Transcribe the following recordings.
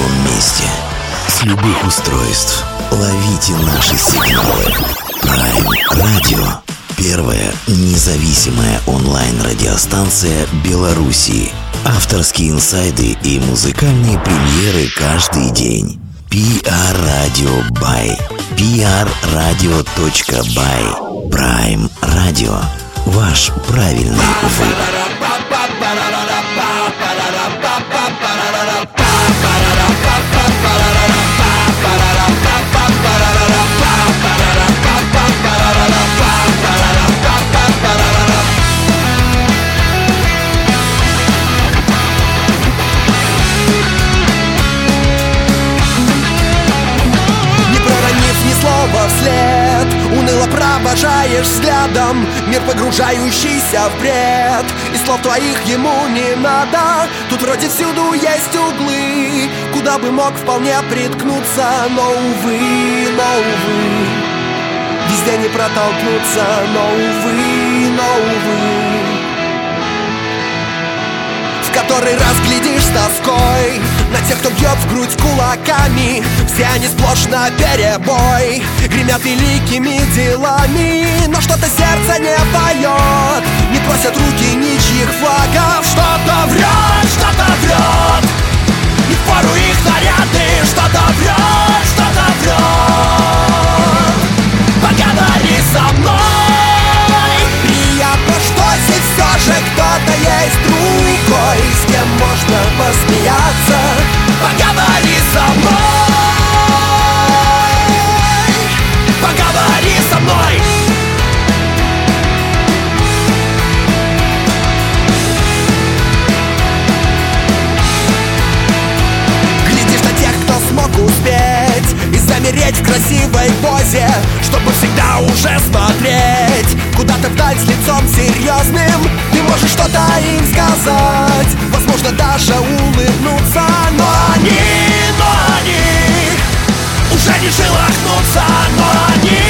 любом месте. С любых устройств. Ловите наши сигналы. Prime Radio. Первая независимая онлайн-радиостанция Белоруссии. Авторские инсайды и музыкальные премьеры каждый день. PR Radio by Prime Radio. Ваш правильный выбор. Провожаешь взглядом Мир погружающийся в бред. И слов твоих ему не надо. Тут вроде всюду есть углы Куда бы мог вполне приткнуться. Но увы, но увы Везде не протолкнуться. Но увы, но увы в который раз глядишь с тоской На тех, кто бьет в грудь кулаками. Все они сплошь на перебой. Гремят великими делами. Но что-то сердце не поет. Не просят руки ничьих флагов. Что-то врет, что-то врет. И в пору их наряды Что-то врет, что-то врет. Поговори со мной другой С кем можно посмеяться. Поговори со мной замереть в красивой позе Чтобы всегда уже смотреть. Куда-то вдаль с лицом серьезным Ты можешь что-то им сказать. Возможно, даже улыбнуться Но они, но они Уже не шелохнутся Но они,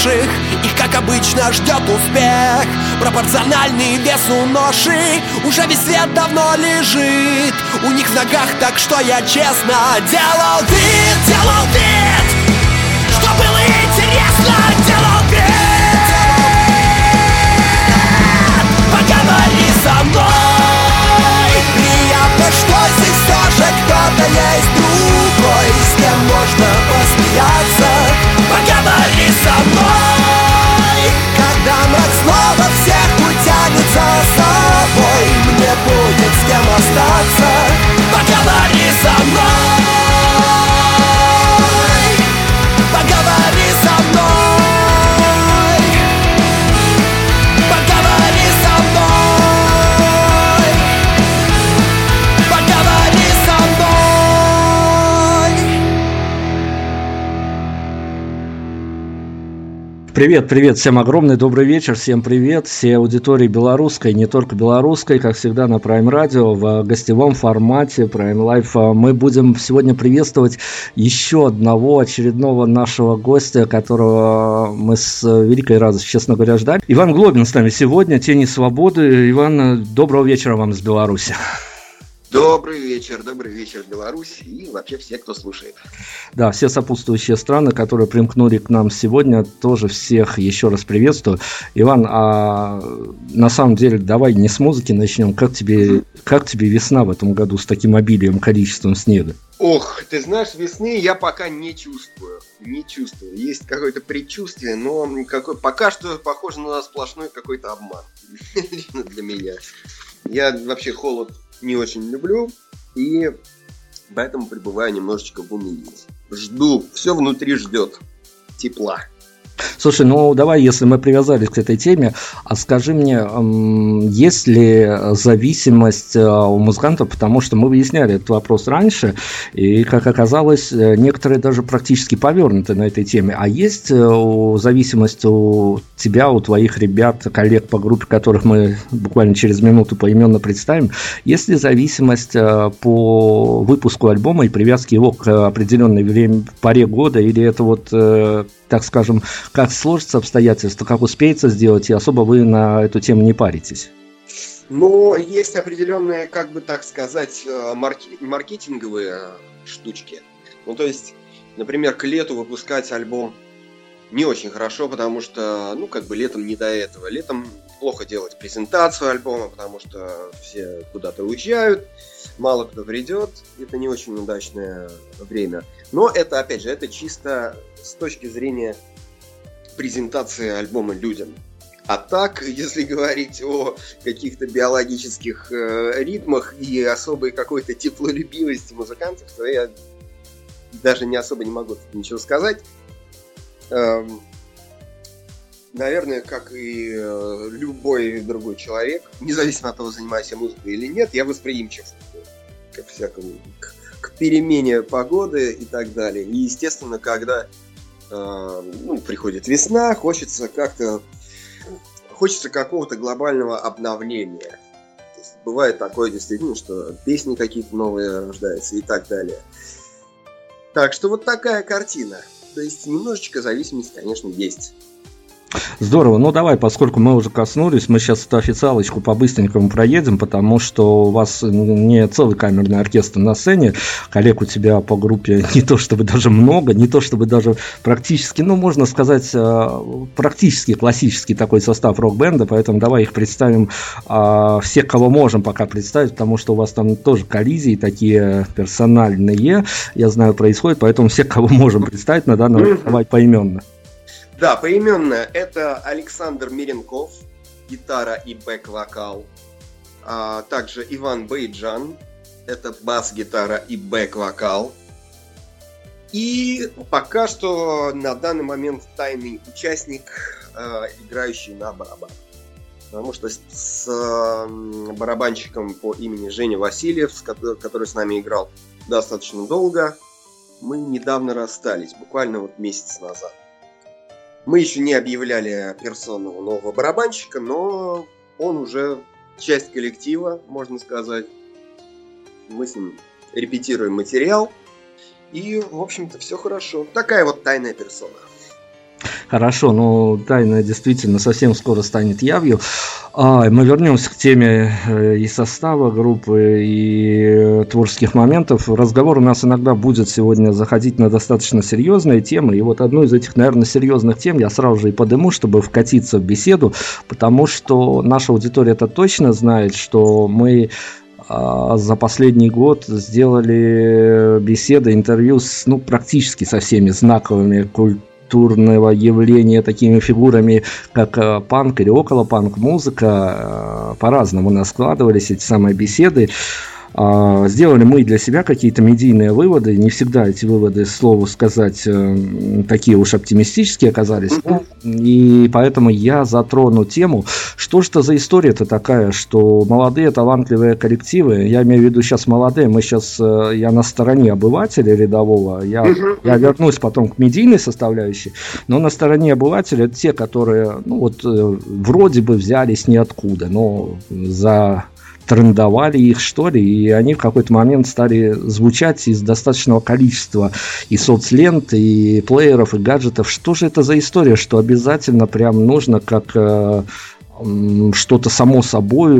хороших Их, как обычно, ждет успех. Пропорциональный весу ноши Уже весь свет давно лежит У них в ногах, так что я честно Делал вид, делал вид Что было интересно Делал вид. Поговори со мной. Приятно, что здесь все же кто-то есть другой С кем можно посмеяться Поговори со мной. Когда ночь снова всех утянет за собой Мне будет с кем остаться. Поговори со мной Привет, привет, всем огромный добрый вечер, всем привет, все аудитории белорусской, не только белорусской, как всегда на Prime Radio в гостевом формате Prime Life. Мы будем сегодня приветствовать еще одного очередного нашего гостя, которого мы с великой радостью, честно говоря, ждали. Иван Глобин с нами сегодня, Тени Свободы. Иван, доброго вечера вам из Беларуси. Добрый вечер, добрый вечер, Беларусь и вообще все, кто слушает. Да, все сопутствующие страны, которые примкнули к нам сегодня, тоже всех еще раз приветствую. Иван, а на самом деле давай не с музыки начнем. Как тебе, как тебе весна в этом году с таким обилием, количеством снега? Ох, ты знаешь, весны я пока не чувствую. не чувствую. Есть какое-то предчувствие, но какой, пока что похоже на сплошной какой-то обман. Лично для меня. Я вообще холод не очень люблю, и поэтому пребываю немножечко в унынии. Жду, все внутри ждет тепла. Слушай, ну давай, если мы привязались к этой теме, а скажи мне, есть ли зависимость э, у музыкантов, потому что мы выясняли этот вопрос раньше, и, как оказалось, э, некоторые даже практически повернуты на этой теме. А есть э, зависимость у тебя, у твоих ребят, коллег по группе, которых мы буквально через минуту поименно представим, есть ли зависимость по выпуску альбома и привязки его к определенной время, паре года, или это вот так скажем, как сложатся обстоятельства, как успеется сделать, и особо вы на эту тему не паритесь? Ну, есть определенные, как бы так сказать, э, маркетинговые штучки. Ну, то есть, например, к лету выпускать альбом не очень хорошо, потому что, ну, как бы летом не до этого. Летом плохо делать презентацию альбома, потому что все куда-то уезжают, мало кто придет. Это не очень удачное время. Но это, опять же, это чисто с точки зрения презентации альбома людям. А так, если говорить о каких-то биологических э, ритмах и особой какой-то теплолюбивости музыкантов, то я даже не особо не могу ничего сказать. Эм, наверное, как и э, любой другой человек, независимо от того, занимаюсь я музыкой или нет, я восприимчив ко всякому, к, к перемене погоды и так далее. И, естественно, когда ну, приходит весна, хочется как-то хочется какого-то глобального обновления. Бывает такое действительно, что песни какие-то новые рождаются и так далее. Так что вот такая картина. То есть немножечко зависимость, конечно, есть. Здорово. Ну давай, поскольку мы уже коснулись, мы сейчас эту официалочку по-быстренькому проедем, потому что у вас не целый камерный оркестр на сцене, коллег у тебя по группе не то чтобы даже много, не то чтобы даже практически, ну можно сказать, э, практически классический такой состав рок-бенда, поэтому давай их представим а, всех, кого можем пока представить, потому что у вас там тоже коллизии такие персональные, я знаю, происходят, поэтому всех, кого можем представить, на данный момент давай поименно. Да, поименно это Александр Миренков, гитара и бэк-вокал. А также Иван Байджан, это бас-гитара и бэк-вокал. И пока что на данный момент тайный участник, э, играющий на барабанах. Потому что с, с э, барабанщиком по имени Женя Васильев, с, который, который с нами играл достаточно долго, мы недавно расстались, буквально вот месяц назад. Мы еще не объявляли персону нового барабанщика, но он уже часть коллектива, можно сказать. Мы с ним репетируем материал. И, в общем-то, все хорошо. Такая вот тайная персона. Хорошо, но тайна действительно совсем скоро станет явью. А, мы вернемся к теме э, и состава группы, и творческих моментов. Разговор у нас иногда будет сегодня заходить на достаточно серьезные темы. И вот одну из этих, наверное, серьезных тем я сразу же и подыму, чтобы вкатиться в беседу, потому что наша аудитория это точно знает, что мы а, за последний год сделали беседы, интервью с, ну, практически со всеми знаковыми культурными культурного явления такими фигурами, как э, панк или около панк музыка, э, по-разному у нас складывались эти самые беседы. А, сделали мы для себя какие-то медийные выводы. Не всегда эти выводы, слову сказать, э, такие уж оптимистические оказались. И поэтому я затрону тему, что же это за история-то такая, что молодые талантливые коллективы, я имею в виду сейчас молодые, мы сейчас, э, я на стороне обывателя рядового, я, я вернусь потом к медийной составляющей, но на стороне обывателя те, которые, ну вот, э, вроде бы взялись ниоткуда, но за трендовали их, что ли, и они в какой-то момент стали звучать из достаточного количества и соцлент, и плееров, и гаджетов. Что же это за история, что обязательно прям нужно как э, что-то само собой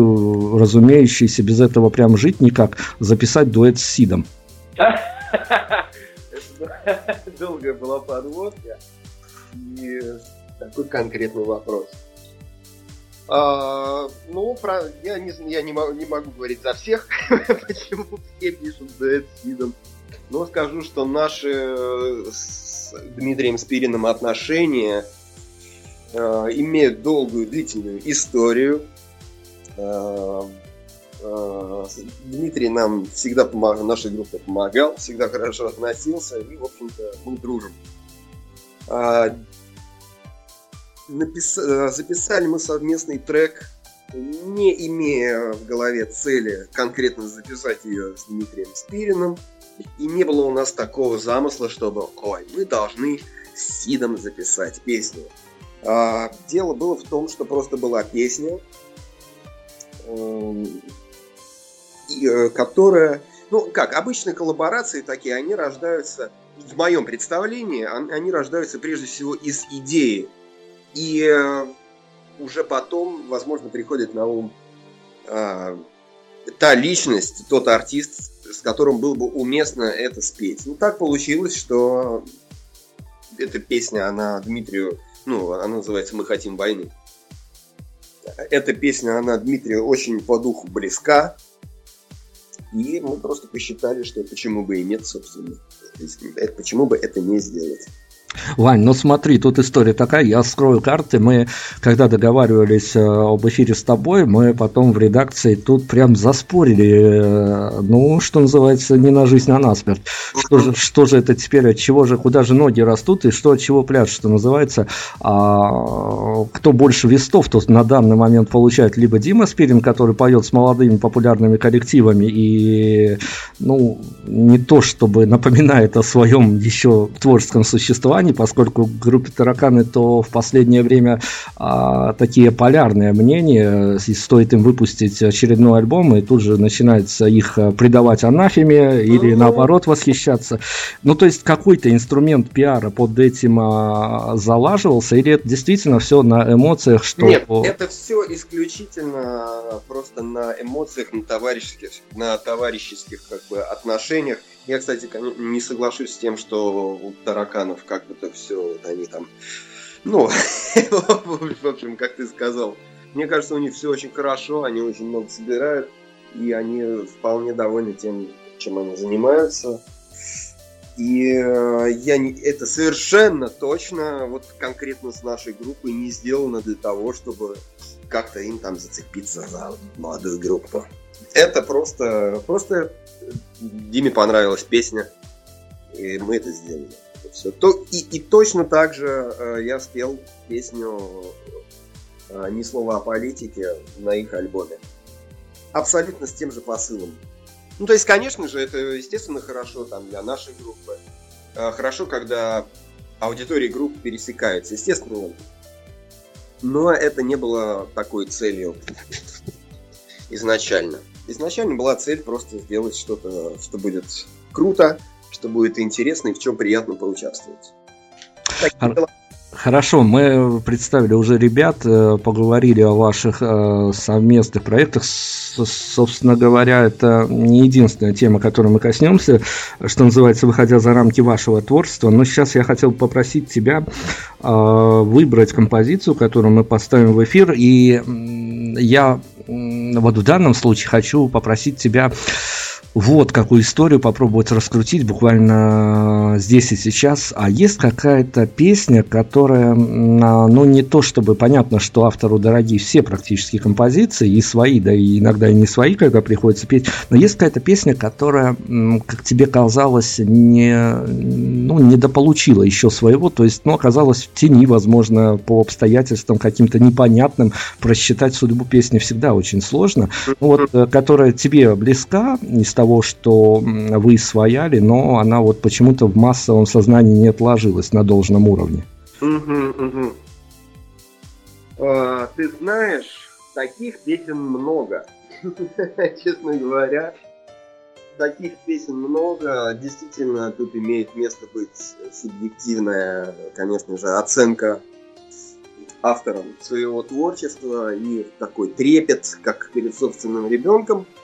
разумеющееся, без этого прям жить никак, записать дуэт с Сидом? Долгая была подводка и такой конкретный вопрос. А, ну, про, я, не, я не, могу, не могу говорить за всех, почему все пишут дуэт с Сидом. Но скажу, что наши с с Дмитрием Спириным отношения э, имеют долгую, длительную историю. Э, э, Дмитрий нам всегда помогал, нашей группе помогал, всегда хорошо относился, и, в общем-то, мы дружим. Напис... Э, записали мы совместный трек, не имея в голове цели конкретно записать ее с Дмитрием Спириным. И не было у нас такого замысла, чтобы, ой, мы должны с Сидом записать песню. А, дело было в том, что просто была песня, эм, э, которая, ну как, обычные коллаборации такие, они рождаются, в моем представлении, они рождаются прежде всего из идеи. И э, уже потом, возможно, приходит на ум а, та личность, тот артист, с которым было бы уместно это спеть. Ну, так получилось, что эта песня, она Дмитрию, ну, она называется «Мы хотим войны». Эта песня, она Дмитрию очень по духу близка, и мы просто посчитали, что почему бы и нет, собственно. Почему бы это не сделать. Вань, ну смотри, тут история такая, я скрою карты, мы, когда договаривались э, об эфире с тобой, мы потом в редакции тут прям заспорили, э, ну, что называется, не на жизнь, а на смерть. Что же, что же это теперь, от чего же, куда же ноги растут и что от чего пляж, что называется. А, кто больше вестов, то на данный момент получает либо Дима Спирин, который поет с молодыми популярными коллективами и, ну, не то чтобы напоминает о своем еще творческом существовании, плане, поскольку в группе тараканы то в последнее время а, такие полярные мнения, стоит им выпустить очередной альбом, и тут же начинается их а, предавать анафеме или наоборот восхищаться. Ну, то есть какой-то инструмент пиара под этим а, залаживался, или это действительно все на эмоциях, что... Нет, это все исключительно просто на эмоциях, на товарищеских, на товарищеских как бы отношениях. Я, кстати, не соглашусь с тем, что у тараканов как бы то все, вот они там, ну, в общем, как ты сказал, мне кажется, у них все очень хорошо, они очень много собирают, и они вполне довольны тем, чем они занимаются. И э, я не, это совершенно точно, вот конкретно с нашей группой не сделано для того, чтобы как-то им там зацепиться за молодую группу. Это просто, просто Диме понравилась песня, и мы это сделали. Все. То, и, и точно так же э, я спел песню э, «Ни слова о политике» на их альбоме. Абсолютно с тем же посылом. Ну, то есть, конечно же, это, естественно, хорошо там для нашей группы. Э, хорошо, когда аудитории групп пересекаются, естественно. Но это не было такой целью изначально. Изначально была цель просто сделать что-то, что будет круто, что будет интересно и в чем приятно поучаствовать. Хорошо, мы представили уже ребят, э, поговорили о ваших э, совместных проектах. Собственно говоря, это не единственная тема, которой мы коснемся, что называется, выходя за рамки вашего творчества. Но сейчас я хотел попросить тебя э, выбрать композицию, которую мы поставим в эфир. И я вот в данном случае хочу попросить тебя вот какую историю попробовать раскрутить буквально здесь и сейчас. А есть какая-то песня, которая, ну не то чтобы понятно, что автору дорогие все практически композиции, и свои, да и иногда и не свои, когда приходится петь, но есть какая-то песня, которая, как тебе казалось, не, ну, недополучила еще своего, то есть, ну, оказалась в тени, возможно, по обстоятельствам каким-то непонятным, просчитать судьбу песни всегда очень сложно, вот, э, которая тебе близка, не того, что вы свояли, но она вот почему-то в массовом сознании не отложилась на должном уровне. А, ты знаешь, таких песен много. Честно говоря, таких песен много. Действительно, тут имеет место быть субъективная, конечно же, оценка автором своего творчества и такой трепет, как перед собственным ребенком –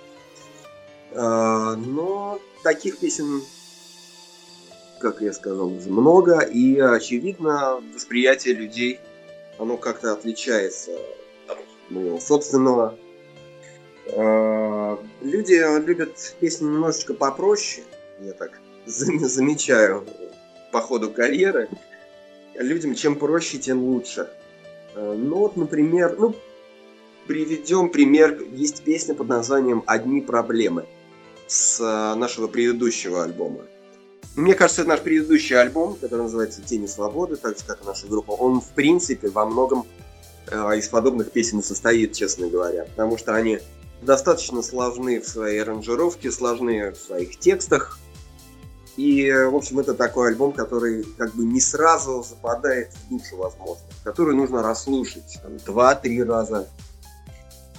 но таких песен, как я сказал, уже много, и очевидно восприятие людей, оно как-то отличается от моего собственного. А, люди любят песни немножечко попроще, я так замечаю по ходу карьеры. Людям чем проще, тем лучше. Э, ну вот, например, ну, приведем пример. Есть песня под названием «Одни проблемы» с э, нашего предыдущего альбома. Мне кажется, наш предыдущий альбом, который называется «Тени свободы», так же, как и наша группа. Он, в принципе, во многом э, из подобных песен состоит, честно говоря. Потому что они достаточно сложны в своей аранжировке, сложны в своих текстах. И, в общем, это такой альбом, который как бы не сразу западает в душу, возможно. Который нужно расслушать там, два-три раза.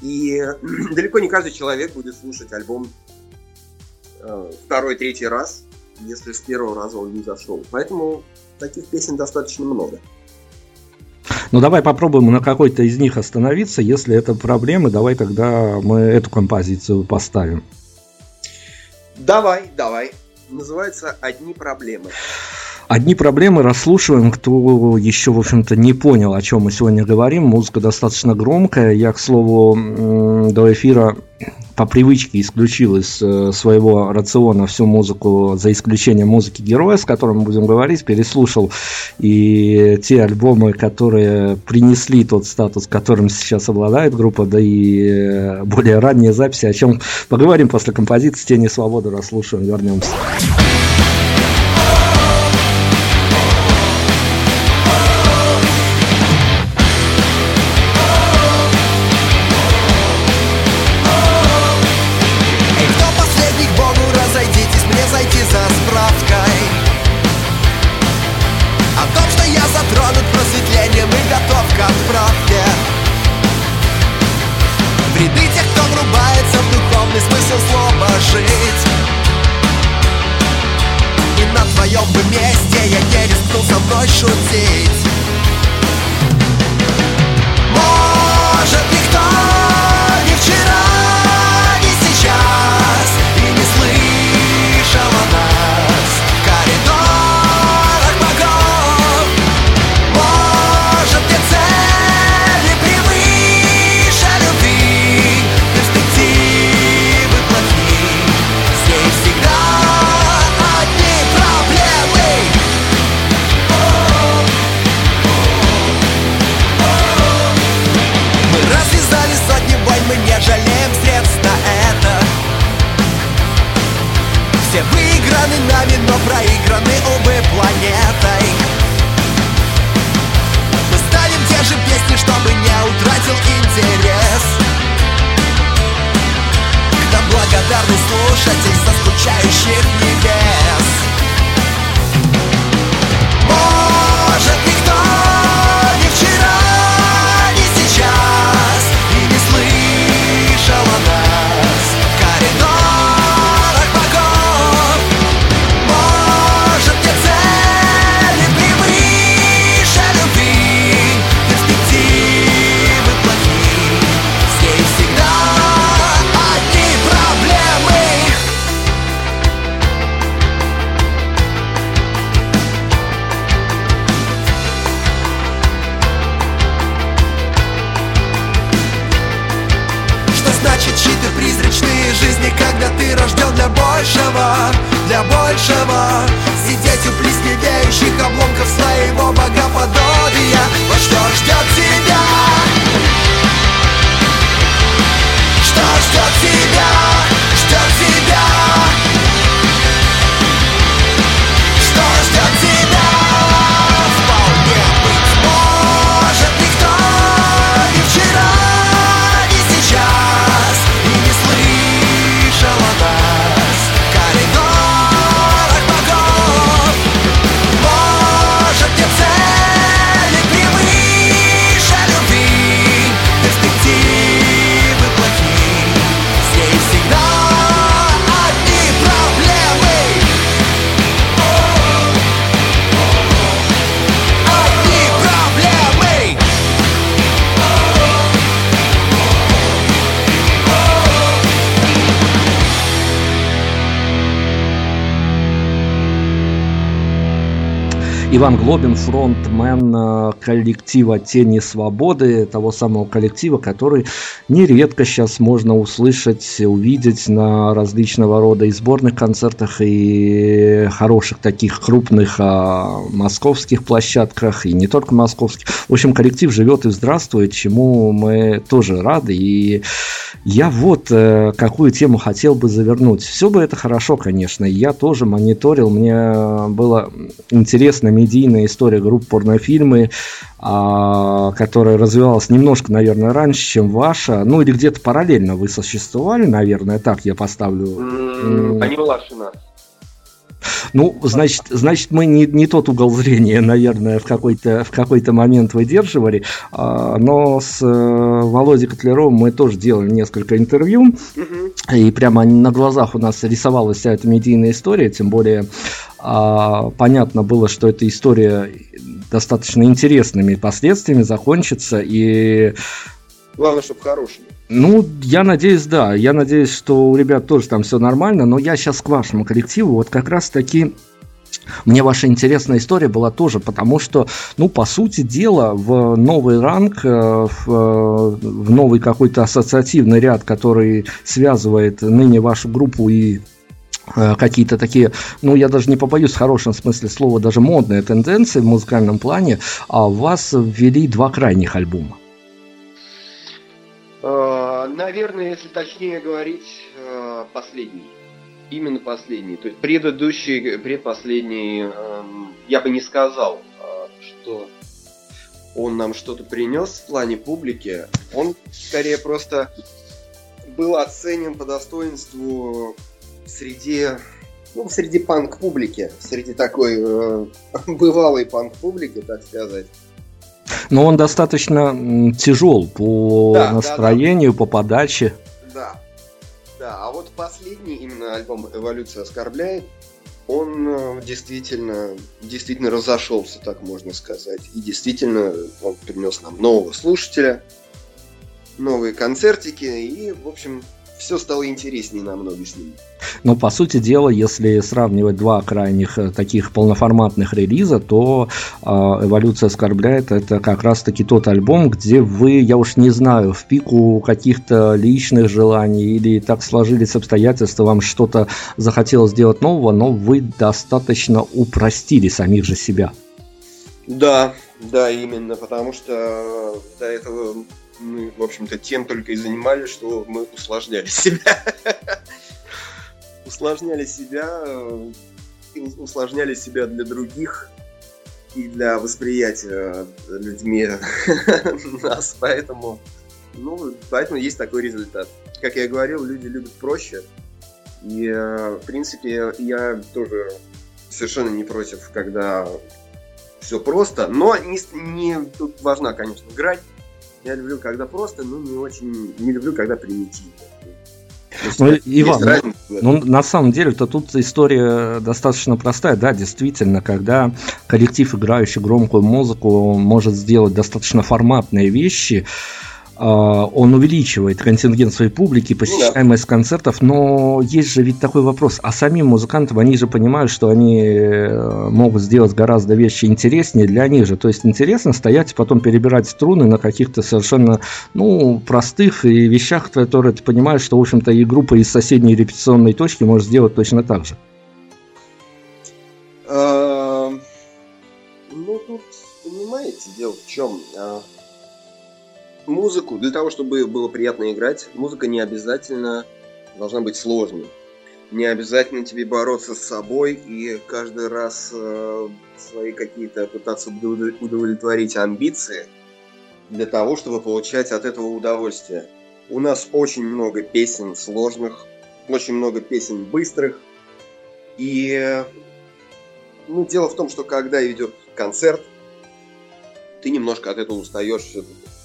И далеко не каждый человек будет слушать альбом э, второй, третий раз, если с первого раза он не зашел. Поэтому таких песен достаточно много. Ну давай попробуем на какой-то из них остановиться. Если это проблемы, давай тогда мы эту композицию поставим. Давай, давай. Называется «Одни проблемы». Одни проблемы расслушиваем, кто еще, в общем-то, не понял, о чем мы сегодня говорим. Музыка достаточно громкая. Я, к слову, до эфира по привычке исключил из э, своего рациона всю музыку, за исключением музыки героя, с которым мы будем говорить, переслушал и те альбомы, которые принесли тот статус, которым сейчас обладает группа, да и э, более ранние записи, о чем поговорим после композиции «Тени свободы», расслушаем, вернемся. Иван Глобин, фронтмен э, коллектива «Тени свободы», того самого коллектива, который нередко сейчас можно услышать, увидеть на различного рода и сборных концертах, и хороших таких крупных а, московских площадках, и не только московских. В общем, коллектив живет и здравствует, чему мы тоже рады. И я вот э, какую тему хотел бы завернуть. Все бы это хорошо, конечно. Я тоже мониторил, мне было интересно медийная история групп порнофильмы, а, которая развивалась немножко, наверное, раньше, чем ваша. Ну, или где-то параллельно вы существовали, наверное, так я поставлю. Они младше нас. Ну, значит, значит мы не, не тот угол зрения, наверное, в какой-то в какой-то момент выдерживали. А, но с э, Володей Котляровым мы тоже делали несколько интервью. Угу. И прямо на глазах у нас рисовалась вся эта медийная история. Тем более а, понятно было, что эта история достаточно интересными последствиями закончится. И Главное, чтобы хорошими. Ну, я надеюсь, да. Я надеюсь, что у ребят тоже там все нормально. Но я сейчас к вашему коллективу. Вот как раз таки мне ваша интересная история была тоже, потому что, ну, по сути дела, в новый ранг, э, в, э, в новый какой-то ассоциативный ряд, который связывает ныне вашу группу и какие-то такие, ну, я даже не побоюсь в хорошем смысле слова, даже модные тенденции в музыкальном плане, а вас ввели два крайних альбома. Наверное, если точнее говорить, э, последний. Именно последний. То есть предыдущий, предпоследний, эм, я бы не сказал, э, что он нам что-то принес в плане публики. Он скорее просто был оценен по достоинству среди ну, среди панк-публики, среди такой э, бывалой панк-публики, так сказать. Но он достаточно тяжел по да, настроению, да, да. по подаче. Да. Да, а вот последний именно альбом «Эволюция оскорбляет», он э, действительно, действительно разошелся, так можно сказать. И действительно он принес нам нового слушателя, новые концертики и, в общем, все стало интереснее намного с ним. Но по сути дела, если сравнивать два крайних э, таких полноформатных релиза, то э, «Эволюция оскорбляет» это как раз-таки тот альбом, где вы, я уж не знаю, в пику каких-то личных желаний или так сложились обстоятельства, вам что-то захотелось сделать нового, но вы достаточно упростили самих же себя. Да, да, именно, потому что до этого мы, в общем-то, тем только и занимались, что мы усложняли себя. усложняли себя, усложняли себя для других и для восприятия людьми нас, поэтому, ну, поэтому есть такой результат. Как я говорил, люди любят проще, и, в принципе, я тоже совершенно не против, когда все просто, но не, не тут важна, конечно, грань, я люблю, когда просто, но не очень... Не люблю, когда примитивно. Ну, Иван, ну, ну, на самом деле-то тут история достаточно простая, да, действительно, когда коллектив, играющий громкую музыку, может сделать достаточно форматные вещи, а, он увеличивает контингент своей публики, посещаемость да. концертов, но есть же ведь такой вопрос, а самим музыкантам, они же понимают, что они э, могут сделать гораздо вещи интереснее для них же, то есть интересно стоять и потом перебирать струны на каких-то совершенно, ну, простых и вещах, которые ты понимаешь, что, в общем-то, и группа из соседней репетиционной точки может сделать точно так же. Эм, ну, тут, понимаете, дело в чем? Музыку, для того, чтобы было приятно играть, музыка не обязательно должна быть сложной. Не обязательно тебе бороться с собой и каждый раз э, свои какие-то пытаться удовлетворить амбиции для того, чтобы получать от этого удовольствие. У нас очень много песен сложных, очень много песен быстрых. И ну, дело в том, что когда идет концерт, ты немножко от этого устаешь все-таки.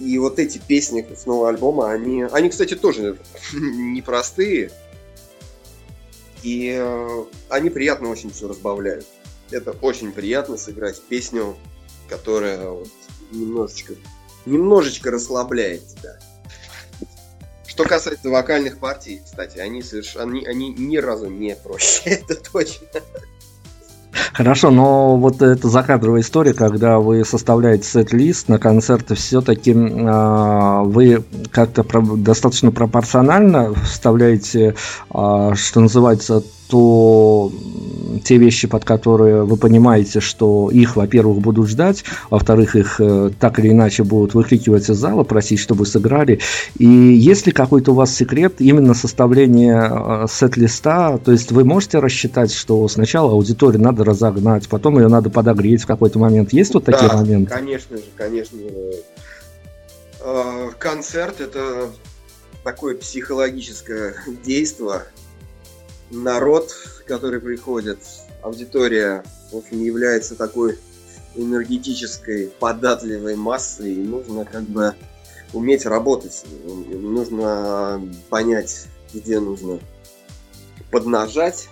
И вот эти песни с нового альбома, они, они, кстати, тоже непростые. И э, они приятно очень все разбавляют. Это очень приятно сыграть песню, которая вот немножечко, немножечко расслабляет тебя. Что касается вокальных партий, кстати, они совершенно, они, они ни разу не проще, это точно. Хорошо, но вот эта закадровая история, когда вы составляете сет-лист на концерты, все-таки э, вы как-то про, достаточно пропорционально вставляете, э, что называется, то те вещи, под которые вы понимаете, что их, во-первых, будут ждать, во-вторых, их э, так или иначе будут выкрикивать из зала, просить, чтобы сыграли. И есть ли какой-то у вас секрет именно составления э, сет-листа? То есть вы можете рассчитать, что сначала аудиторию надо разогнать, потом ее надо подогреть в какой-то момент? Есть вот такие да, моменты? конечно же, конечно. Э, концерт – это такое психологическое действие, народ, который приходит, аудитория, в общем, является такой энергетической, податливой массой, и нужно как бы уметь работать. Нужно понять, где нужно поднажать,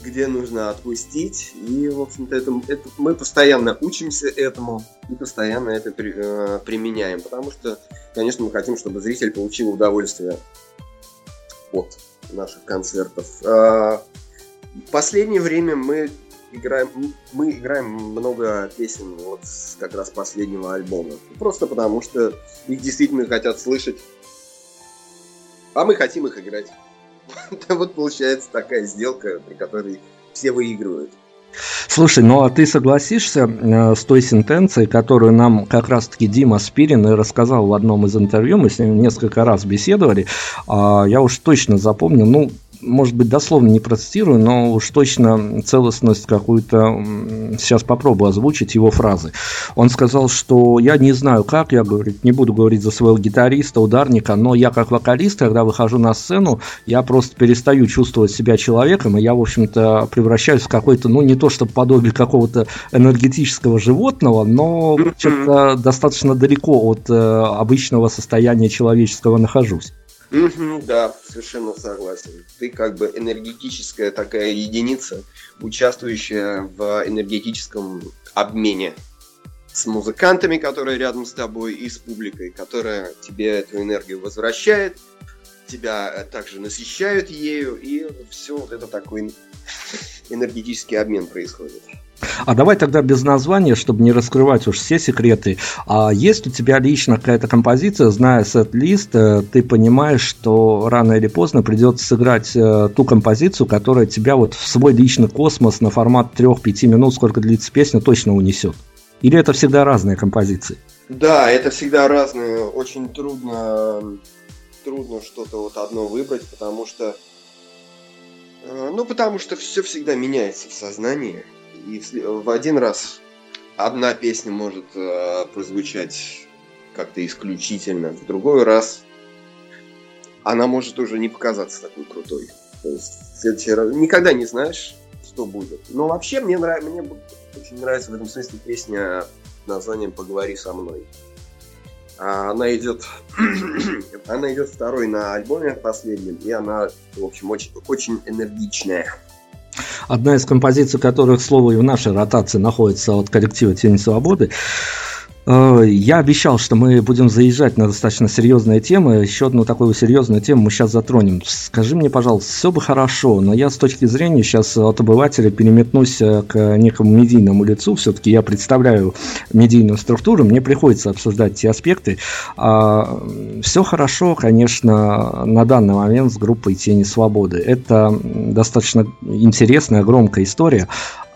где нужно отпустить. И, в общем-то, это, это, мы постоянно учимся этому и постоянно это при, э, применяем. Потому что, конечно, мы хотим, чтобы зритель получил удовольствие от наших концертов. А, в последнее время мы играем, мы играем много песен вот как раз последнего альбома. Просто потому, что их действительно хотят слышать. А мы хотим их играть. Вот получается такая сделка, при которой все выигрывают. Слушай, ну а ты согласишься э, с той сентенцией, которую нам как раз-таки Дима Спирин рассказал в одном из интервью, мы с ним несколько раз беседовали, э, я уж точно запомнил, ну, может быть, дословно не процитирую, но уж точно целостность какую-то сейчас попробую озвучить его фразы. Он сказал, что я не знаю как, я говорит, не буду говорить за своего гитариста, ударника, но я как вокалист, когда выхожу на сцену, я просто перестаю чувствовать себя человеком, и я, в общем-то, превращаюсь в какой-то, ну, не то чтобы подобие какого-то энергетического животного, но что-то достаточно далеко от э, обычного состояния человеческого нахожусь. Угу, да, совершенно согласен. Ты как бы энергетическая такая единица, участвующая в энергетическом обмене с музыкантами, которые рядом с тобой, и с публикой, которая тебе эту энергию возвращает, тебя также насыщают ею, и все вот это такой энергетический обмен происходит. А давай тогда без названия, чтобы не раскрывать уж все секреты. А есть у тебя лично какая-то композиция, зная сет-лист, э, ты понимаешь, что рано или поздно придется сыграть э, ту композицию, которая тебя вот в свой личный космос на формат 3-5 минут, сколько длится песня, точно унесет? Или это всегда разные композиции? Да, это всегда разные. Очень трудно, трудно что-то вот одно выбрать, потому что э, ну, потому что все всегда меняется в сознании. И в один раз одна песня может э, прозвучать как-то исключительно, в другой раз она может уже не показаться такой крутой. То есть в следующий раз никогда не знаешь, что будет. Но вообще мне, нрав... мне очень нравится в этом смысле песня названием «Поговори со мной». А она идет, она идет второй на альбоме последнем, и она, в общем, очень, очень энергичная. Одна из композиций, которых, к слову, и в нашей ротации находится от коллектива «Тень свободы», я обещал, что мы будем заезжать на достаточно серьезные темы. Еще одну такую серьезную тему мы сейчас затронем. Скажи мне, пожалуйста, все бы хорошо, но я с точки зрения сейчас от обывателя переметнусь э, к некому медийному лицу. Все-таки я представляю медийную структуру, мне приходится обсуждать эти аспекты. А, все хорошо, конечно, на данный момент с группой «Тени свободы». Это достаточно интересная, громкая история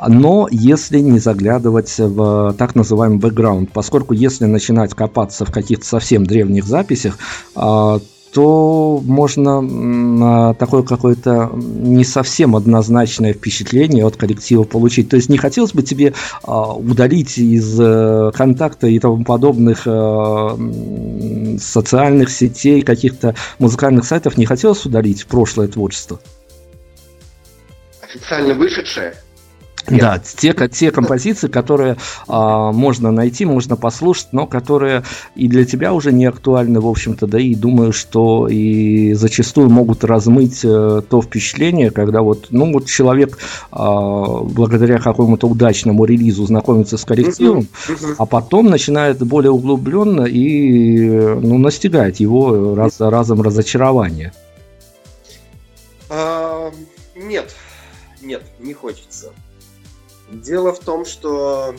но если не заглядывать в так называемый бэкграунд, поскольку если начинать копаться в каких-то совсем древних записях, а, то можно такое какое-то не совсем однозначное впечатление от коллектива получить. То есть не хотелось бы тебе а, удалить из э, контакта и тому подобных э, социальных сетей, каких-то музыкальных сайтов, не хотелось удалить прошлое творчество? Официально вышедшее? Нет. Да, те, те композиции, которые а, можно найти, можно послушать, но которые и для тебя уже не актуальны, в общем-то, да, и думаю, что и зачастую могут размыть а, то впечатление, когда вот, ну, вот человек а, благодаря какому-то удачному релизу знакомится с коллективом, а потом начинает более углубленно и, ну, настигает его раз за разом разочарование. А, нет, нет, не хочется. Дело в том, что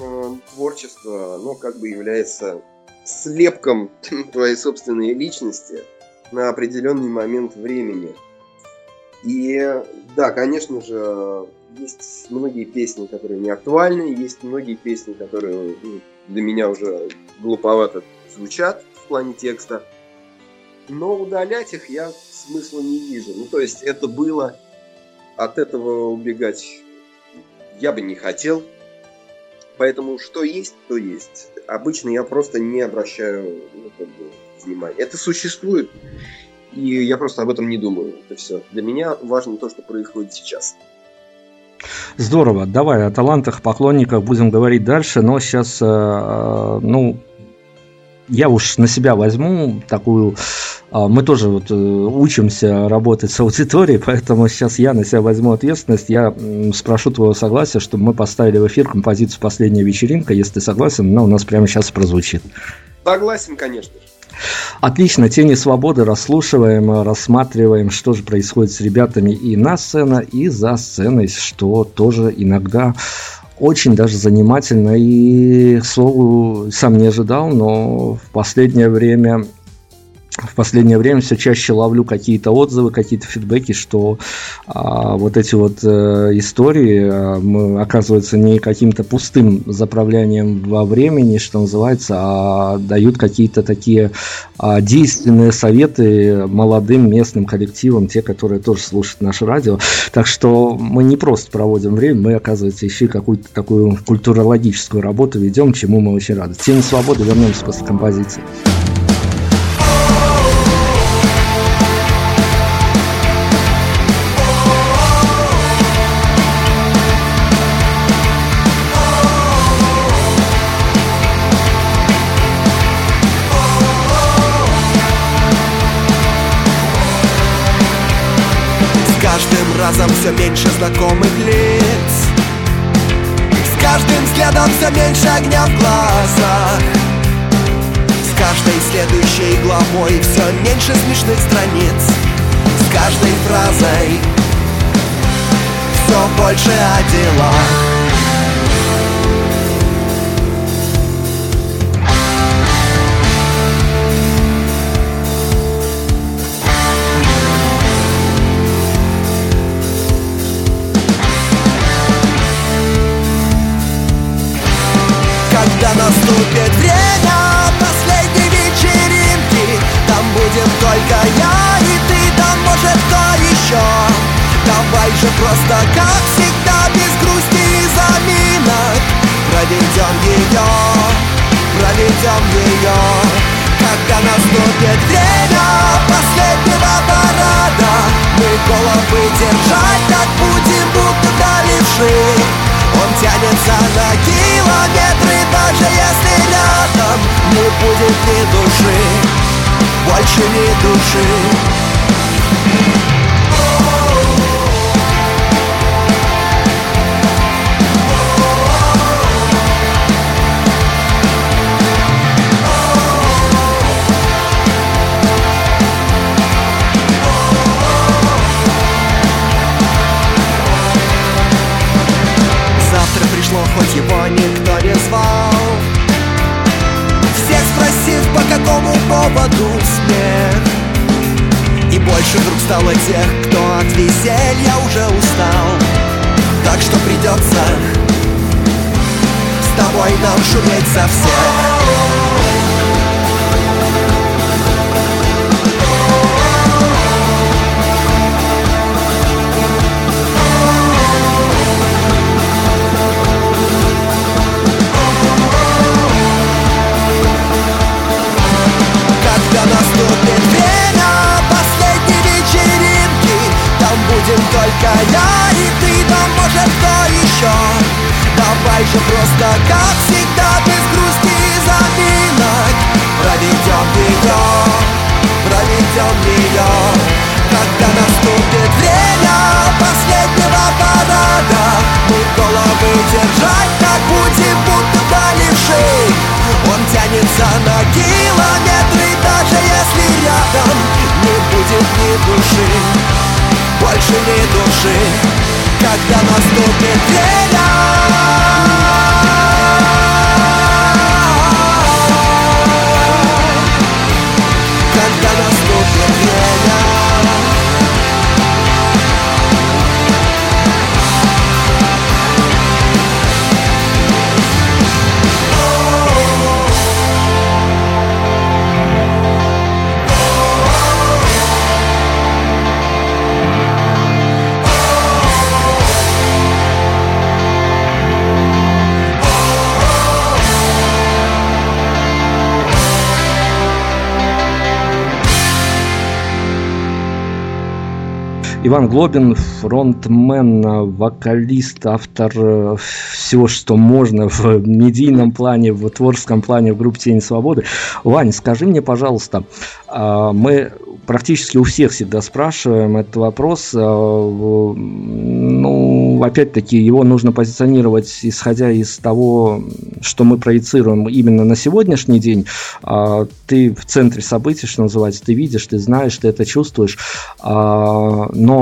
э, творчество, ну, как бы является слепком твоей собственной личности на определенный момент времени. И да, конечно же, есть многие песни, которые не актуальны, есть многие песни, которые ну, для меня уже глуповато звучат в плане текста. Но удалять их я смысла не вижу. Ну, то есть это было, от этого убегать я бы не хотел. Поэтому что есть, то есть. Обычно я просто не обращаю ну, как бы, внимания. Это существует, и я просто об этом не думаю. Это все. Для меня важно то, что происходит сейчас. Здорово. Давай о талантах поклонниках будем говорить дальше, но сейчас, э, э, ну, я уж на себя возьму такую... А, мы тоже вот э, учимся работать с аудиторией, поэтому сейчас я на себя возьму ответственность. Я спрошу твоего согласия, чтобы мы поставили в эфир композицию «Последняя вечеринка». Если ты согласен, она у нас прямо сейчас прозвучит. Согласен, конечно же. Отлично, тени свободы расслушиваем, рассматриваем, что же происходит с ребятами и на сцене, и за сценой, что тоже иногда очень даже занимательно и, к слову, сам не ожидал, но в последнее время в последнее время все чаще ловлю какие-то отзывы, какие-то фидбэки, что а, вот эти вот э, истории, а, мы, оказывается, не каким-то пустым заправлянием во времени, что называется, а дают какие-то такие а, действенные советы молодым местным коллективам, те, которые тоже слушают наше радио. Так что мы не просто проводим время, мы, оказывается, еще и какую-то такую культурологическую работу ведем, чему мы очень рады. Тень свободы вернемся после композиции. Все меньше знакомых лиц. С каждым взглядом все меньше огня в глазах. С каждой следующей главой все меньше смешных страниц. С каждой фразой все больше о делах наступит время последней вечеринки. Там будем только я и ты, там может кто еще? Давай же просто как всегда без грусти и заминок. Проведем ее, проведем ее Когда наступит время последнего парада Мы головы держать так будем, будто дали он тянется на километры, даже если рядом Не будет ни души, больше ни души его никто не звал. Всех спросив, по какому поводу смех. И больше вдруг стало тех, кто от веселья уже устал. Так что придется с тобой нам шуметь со всех будем только я и ты, да может кто еще Давай же просто как всегда без грусти и заминок. Проведем ее, проведем Когда наступит время последнего парада Мы головы держать так будем, будто дали Он тянется на километры, будет ни души больше ни души Когда наступит время Иван Глобин, фронтмен, вокалист, автор э, всего, что можно в медийном плане, в творческом плане в группе «Тени свободы». Ваня, скажи мне, пожалуйста, а, мы практически у всех всегда спрашиваем этот вопрос. А, ну, опять-таки, его нужно позиционировать, исходя из того, что мы проецируем именно на сегодняшний день. А, ты в центре событий, что называется, ты видишь, ты знаешь, ты это чувствуешь. Но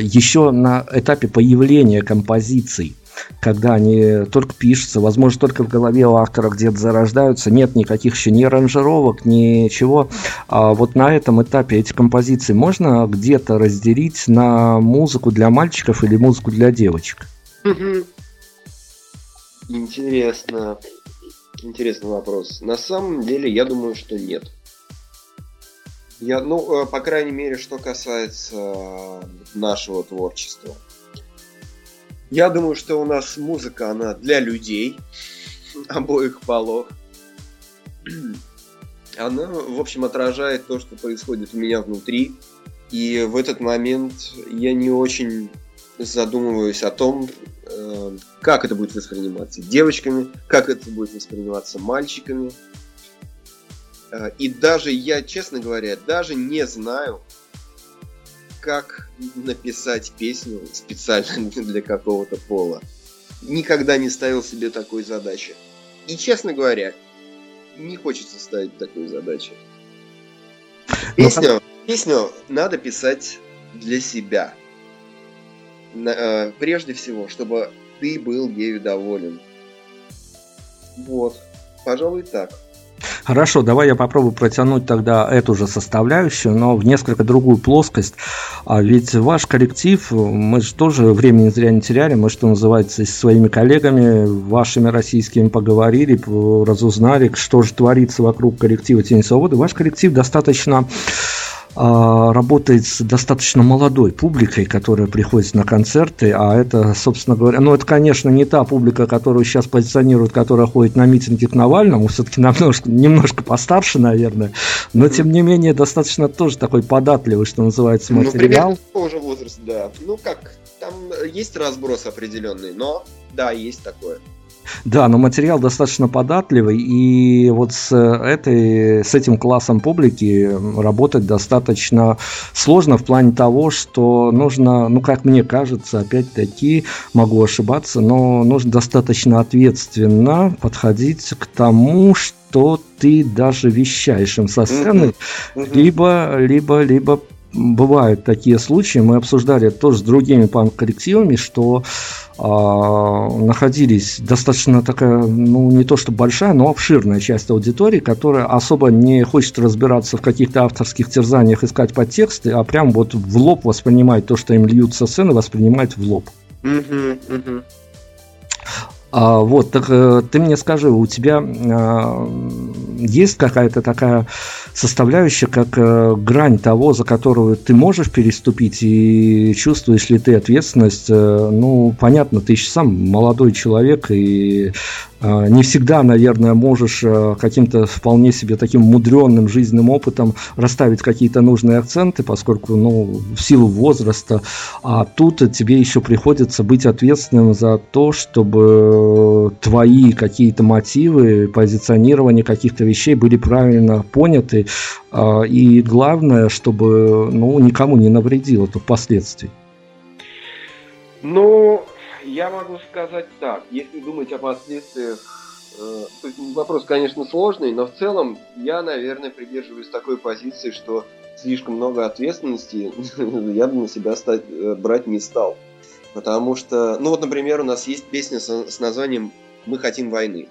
еще на этапе появления композиций – когда они только пишутся, возможно, только в голове у автора где-то зарождаются, нет никаких еще ни аранжировок, ничего. А вот на этом этапе эти композиции можно где-то разделить на музыку для мальчиков или музыку для девочек? Интересно. Интересный вопрос. На самом деле, я думаю, что нет. Я, ну, э, по крайней мере, что касается нашего творчества. Я думаю, что у нас музыка, она для людей обоих полов. Она, в общем, отражает то, что происходит у меня внутри. И в этот момент я не очень задумываюсь о том, э, как это будет восприниматься девочками, как это будет восприниматься мальчиками. Э, и даже я, честно говоря, даже не знаю, как написать песню специально для какого-то пола. Никогда не ставил себе такой задачи. И, честно говоря, не хочется ставить такой задачи. Ну, песню, песню надо писать для себя. Э, прежде всего, чтобы ты был ею доволен. Вот. Пожалуй, так. Хорошо, давай я попробую протянуть тогда эту же составляющую, но в несколько другую плоскость. А ведь ваш коллектив, мы же тоже времени зря не теряли, мы, что называется, с своими коллегами, вашими российскими поговорили, разузнали, что же творится вокруг коллектива Тени Свободы. Ваш коллектив достаточно работает с достаточно молодой публикой, которая приходит на концерты, а это, собственно говоря, ну это, конечно, не та публика, которую сейчас позиционируют, которая ходит на митинги к Навальному, все-таки немножко, немножко постарше, наверное, но тем не менее достаточно тоже такой податливый, что называется, ну, материал. Ну, тоже возраст, да. Ну как, там есть разброс определенный, но да, есть такое. Да, но материал достаточно податливый, и вот с, этой, с этим классом публики работать достаточно сложно в плане того, что нужно, ну, как мне кажется, опять-таки, могу ошибаться, но нужно достаточно ответственно подходить к тому, что ты даже вещаешь им со сцены, mm-hmm. либо, либо, либо бывают такие случаи, мы обсуждали тоже с другими панк-коллективами, что а, находились достаточно такая, ну не то что большая, но обширная часть аудитории, которая особо не хочет разбираться в каких-то авторских терзаниях, искать подтексты, а прям вот в лоб воспринимает то, что им льют со сцены, воспринимает в лоб. Uh-huh, uh-huh. А, вот, так э, ты мне скажи, у тебя а, есть какая-то такая составляющая, как а, грань того, за которую ты можешь переступить, и чувствуешь ли ты ответственность? А, ну, понятно, ты еще сам молодой человек, и не всегда, наверное, можешь а, каким-то вполне себе таким мудренным жизненным опытом расставить какие-то нужные акценты, поскольку, ну, в силу возраста, а тут тебе еще приходится быть ответственным за то, чтобы твои какие-то мотивы, позиционирование каких-то вещей были правильно поняты, а, и главное, чтобы, ну, никому не навредило это впоследствии. Ну, я могу сказать так, если думать о последствиях, э, вопрос, конечно, сложный, но в целом я, наверное, придерживаюсь такой позиции, что слишком много ответственности я бы на себя стать, э, брать не стал. Потому что, ну вот, например, у нас есть песня с, с названием «Мы хотим войны».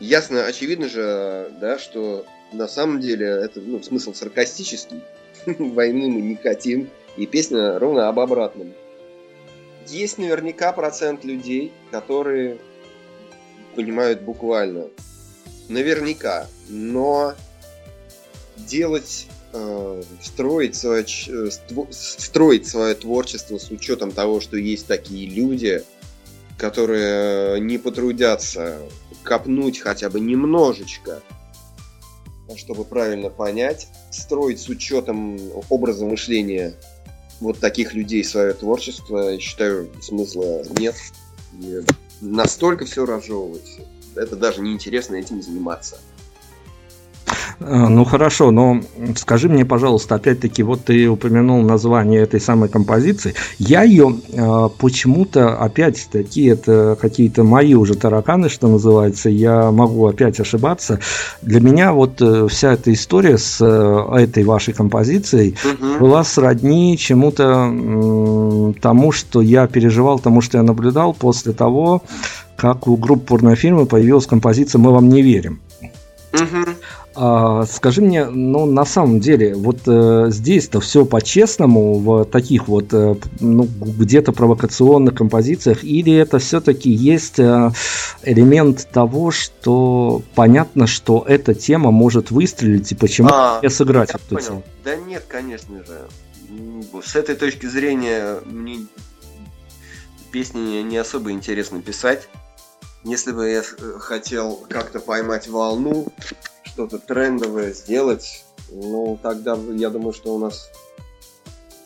Ясно, очевидно же, да, что на самом деле это ну, смысл саркастический. Войны мы не хотим. И песня ровно об обратном. Есть наверняка процент людей, которые понимают буквально. Наверняка. Но делать э, строить свое, э, строить свое творчество с учетом того, что есть такие люди, которые не потрудятся копнуть хотя бы немножечко, чтобы правильно понять, строить с учетом образа мышления вот таких людей свое творчество, я считаю, смысла нет. И настолько все разжевывать, это даже неинтересно этим заниматься. Э, ну хорошо, но скажи мне, пожалуйста, опять-таки, вот ты упомянул название этой самой композиции. Я ее э, почему-то, опять-таки, это какие-то мои уже тараканы, что называется, я могу опять ошибаться. Для меня вот э, вся эта история с э, этой вашей композицией угу. была сродни чему-то э, тому, что я переживал, тому, что я наблюдал после того, как у группы порнофильмы появилась композиция «Мы вам не верим». Угу. А, скажи мне, ну на самом деле, вот э, здесь-то все по-честному в таких вот, э, ну где-то провокационных композициях, или это все-таки есть э, элемент того, что понятно, что эта тема может выстрелить и почему а, не сыграть эту понял. тему? Да нет, конечно же. С этой точки зрения мне песни не особо интересно писать. Если бы я э, хотел как-то поймать волну, что-то трендовое сделать, ну, тогда я думаю, что у нас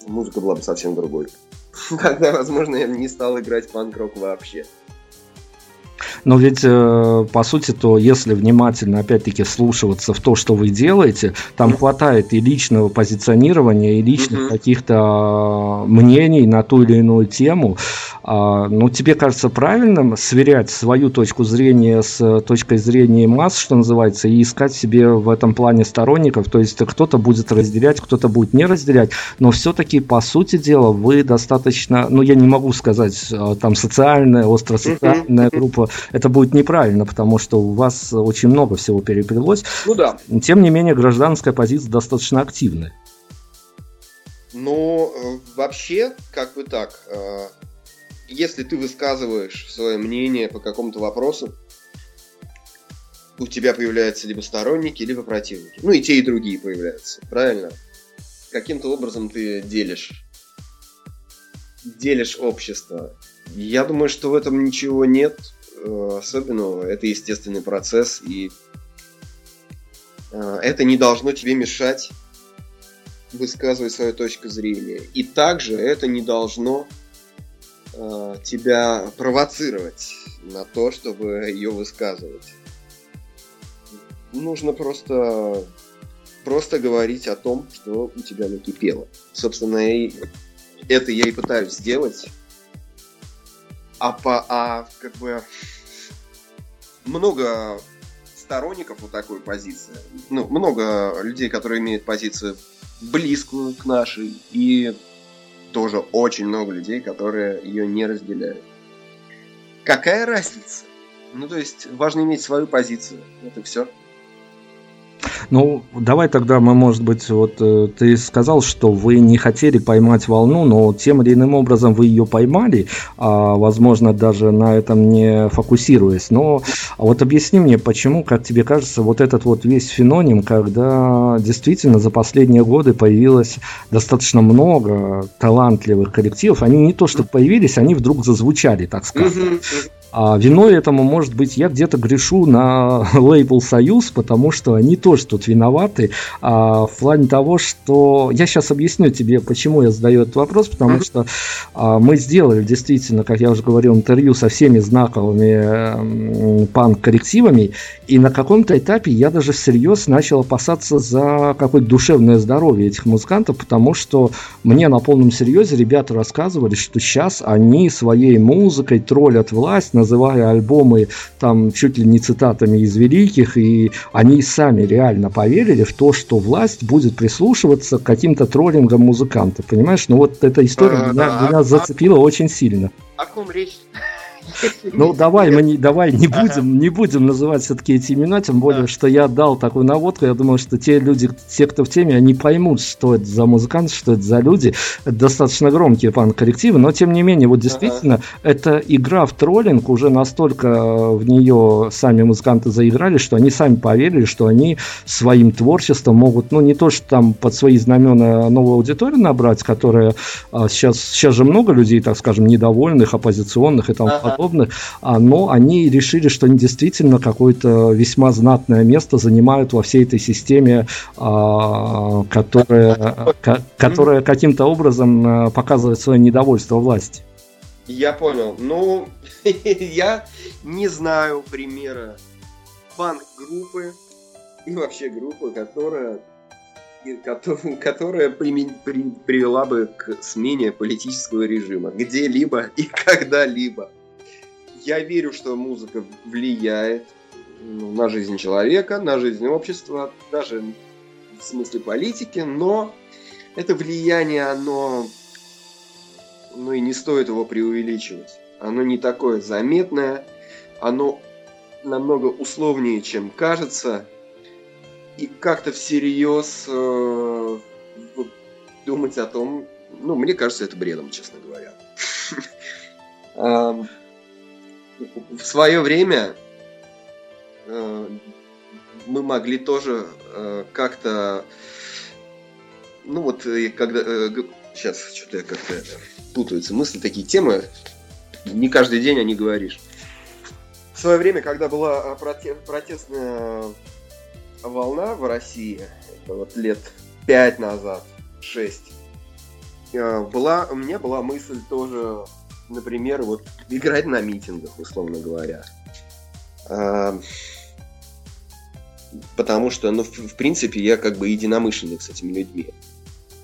музыка была бы совсем другой. Тогда, возможно, я бы не стал играть панк-рок вообще. Но ведь, э, по сути, то если внимательно, опять-таки, слушаться в то, что вы делаете, там хватает и личного позиционирования, и личных mm-hmm. каких-то а, мнений на ту или иную тему. А, ну, тебе кажется правильным сверять свою точку зрения с точкой зрения масс, что называется, и искать себе в этом плане сторонников? То есть кто-то будет разделять, кто-то будет не разделять, но все-таки, по сути дела, вы достаточно, ну, я не могу сказать, а, там, социальная, остросоциальная mm-hmm. группа, это будет неправильно, потому что у вас очень много всего переплелось. Ну да. Тем не менее, гражданская позиция достаточно активная. Ну, э, вообще, как бы так, э, если ты высказываешь свое мнение по какому-то вопросу, у тебя появляются либо сторонники, либо противники. Ну и те, и другие появляются, правильно? Каким-то образом ты делишь делишь общество. Я думаю, что в этом ничего нет. Э, особенного. Это естественный процесс, и э, это не должно тебе мешать высказывать свою точку зрения. И также это не должно э, тебя провоцировать на то, чтобы ее высказывать. Нужно просто просто говорить о том, что у тебя накипело. Собственно, и это я и пытаюсь сделать а, по, а как бы много сторонников вот такой позиции. Ну, много людей, которые имеют позицию близкую к нашей, и тоже очень много людей, которые ее не разделяют. Какая разница? Ну, то есть, важно иметь свою позицию. Это все. Ну, давай тогда мы, может быть, вот э, ты сказал, что вы не хотели поймать волну, но тем или иным образом вы ее поймали, а, возможно, даже на этом не фокусируясь. Но вот объясни мне, почему, как тебе кажется, вот этот вот весь феноним, когда действительно за последние годы появилось достаточно много талантливых коллективов, они не то что появились, они вдруг зазвучали, так сказать. А виной этому, может быть, я где-то грешу на лейбл «Союз», потому что они тоже тут виноваты. А, в плане того, что... Я сейчас объясню тебе, почему я задаю этот вопрос, потому что а, мы сделали действительно, как я уже говорил, интервью со всеми знаковыми панк-коллективами, и на каком-то этапе я даже всерьез начал опасаться за какое-то душевное здоровье этих музыкантов, потому что мне на полном серьезе ребята рассказывали, что сейчас они своей музыкой троллят власть, называя альбомы там чуть ли не цитатами из великих, и они сами реально поверили в то, что власть будет прислушиваться к каким-то троллингам музыкантов, понимаешь? Ну вот эта история а, меня, да, меня а, зацепила а, очень сильно. О ком речь? Ну давай мы не давай не будем не будем называть все-таки эти имена, тем более, что я дал такую наводку. Я думаю, что те люди, те, кто в теме, они поймут, что это за музыканты, что это за люди. Это достаточно громкие фан-коллективы, но тем не менее, вот действительно, эта игра в троллинг уже настолько в нее сами музыканты заиграли, что они сами поверили, что они своим творчеством могут, ну не то, что там под свои знамена новую аудиторию набрать, которая а, сейчас сейчас же много людей, так скажем, недовольных, оппозиционных и тому ага подобных, а, но они решили, что они действительно какое-то весьма знатное место занимают во всей этой системе, а, которая, которая каким-то образом а, показывает свое недовольство власти. Я понял. Ну, я не знаю примера фан-группы и вообще группы, которая которая привела бы к смене политического режима где-либо и когда-либо я верю, что музыка влияет ну, на жизнь человека, на жизнь общества, даже в смысле политики, но это влияние, оно, ну и не стоит его преувеличивать. Оно не такое заметное, оно намного условнее, чем кажется, и как-то всерьез э, думать о том, ну, мне кажется, это бредом, честно говоря. в свое время э, мы могли тоже э, как-то, ну вот, когда, э, сейчас что-то я как-то путаются мысли, такие темы, не каждый день о них говоришь. В свое время, когда была протестная волна в России, это вот лет пять назад, шесть, была, у меня была мысль тоже например, вот играть на митингах, условно говоря. А, потому что, ну, в, в принципе, я как бы единомышленник с этими людьми.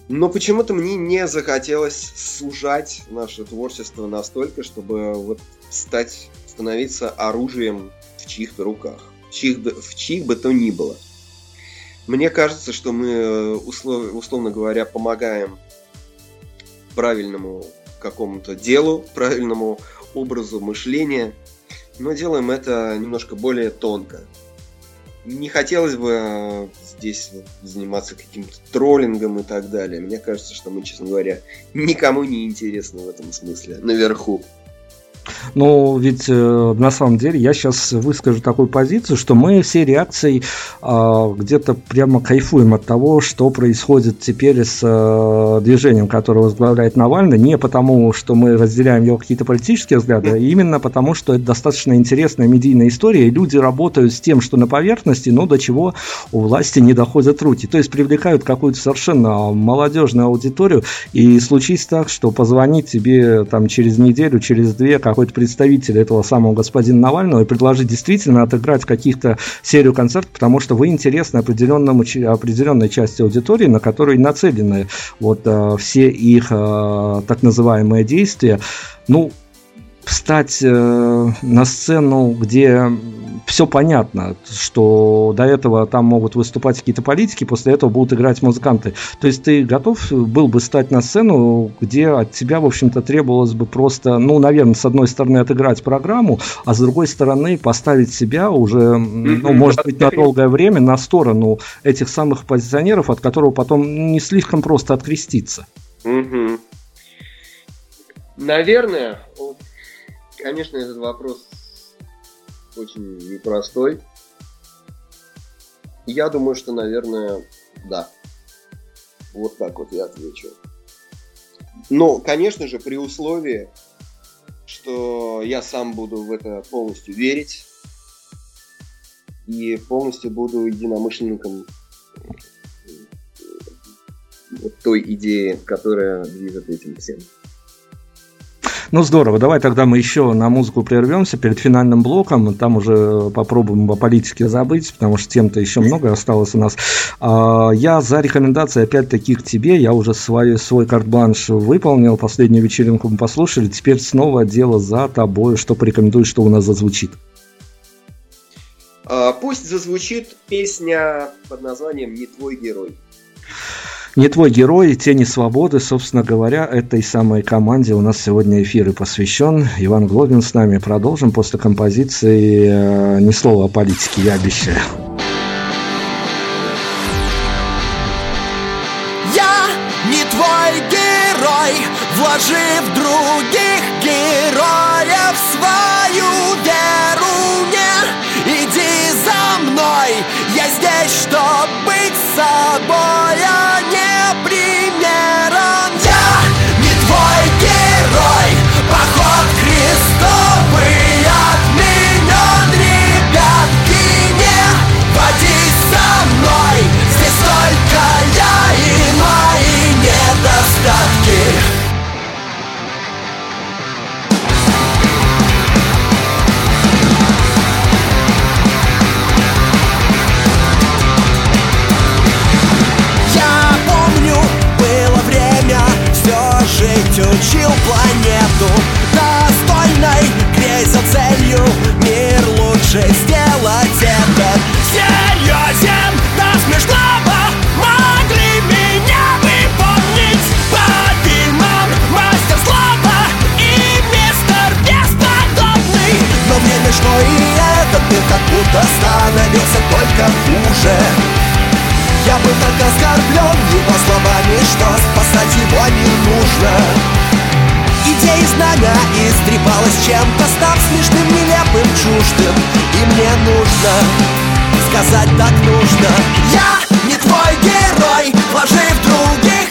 Но почему-то мне не захотелось сужать наше творчество настолько, чтобы вот стать, становиться оружием в чьих-то руках, в чьих, бы, в чьих бы то ни было. Мне кажется, что мы, услов, условно говоря, помогаем правильному какому-то делу, правильному образу мышления, но делаем это немножко более тонко. Не хотелось бы э, здесь заниматься каким-то троллингом и так далее. Мне кажется, что мы, честно говоря, никому не интересны в этом смысле наверху. Но ведь э, на самом деле я сейчас выскажу такую позицию, что мы все реакцией э, где-то прямо кайфуем от того, что происходит теперь с э, движением, которое возглавляет Навальный, не потому, что мы разделяем его какие-то политические взгляды, а именно потому, что это достаточно интересная медийная история, и люди работают с тем, что на поверхности, но до чего у власти не доходят руки. То есть привлекают какую-то совершенно молодежную аудиторию, и случится так, что позвонить тебе там через неделю, через две, как какой-то представитель этого самого господина Навального и предложить действительно отыграть каких-то серию концертов, потому что вы интересны определенному, определенной части аудитории, на которой нацелены вот э, все их э, так называемые действия. Ну, встать э, на сцену, где все понятно, что до этого там могут выступать какие-то политики, после этого будут играть музыканты. То есть ты готов был бы стать на сцену, где от тебя, в общем-то, требовалось бы просто, ну, наверное, с одной стороны отыграть программу, а с другой стороны поставить себя уже, ну, может быть, на долгое время на сторону этих самых позиционеров, от которого потом не слишком просто откреститься. Наверное, конечно, этот вопрос очень непростой. Я думаю, что, наверное, да. Вот так вот я отвечу. Но, конечно же, при условии, что я сам буду в это полностью верить и полностью буду единомышленником той идеи, которая движет этим всем. Ну здорово, давай тогда мы еще на музыку прервемся перед финальным блоком, там уже попробуем о политике забыть, потому что тем-то еще много осталось у нас. А, я за рекомендации опять-таки к тебе, я уже свой, свой карт-бланш выполнил, последнюю вечеринку мы послушали, теперь снова дело за тобой, что порекомендуешь, что у нас зазвучит. А, пусть зазвучит песня под названием «Не твой герой». Не твой герой, тени свободы, собственно говоря, этой самой команде у нас сегодня эфир и посвящен. Иван Глобин с нами. Продолжим после композиции э, «Ни слова о политике», я обещаю. Я не твой герой, вложив других жить учил планету. Достойной, грей за целью. Мир лучше сделать это. Серьезен до смешного Могли меня выполнить. Папиман, мастер слова. И мистер бесподобный. Но мне смешно и этот мир как будто становился только хуже я был так оскорблен его словами, что спасать его не нужно. Идеи знамя истрепалась чем-то, став смешным, нелепым, чуждым И мне нужно сказать так нужно. Я не твой герой, вложив других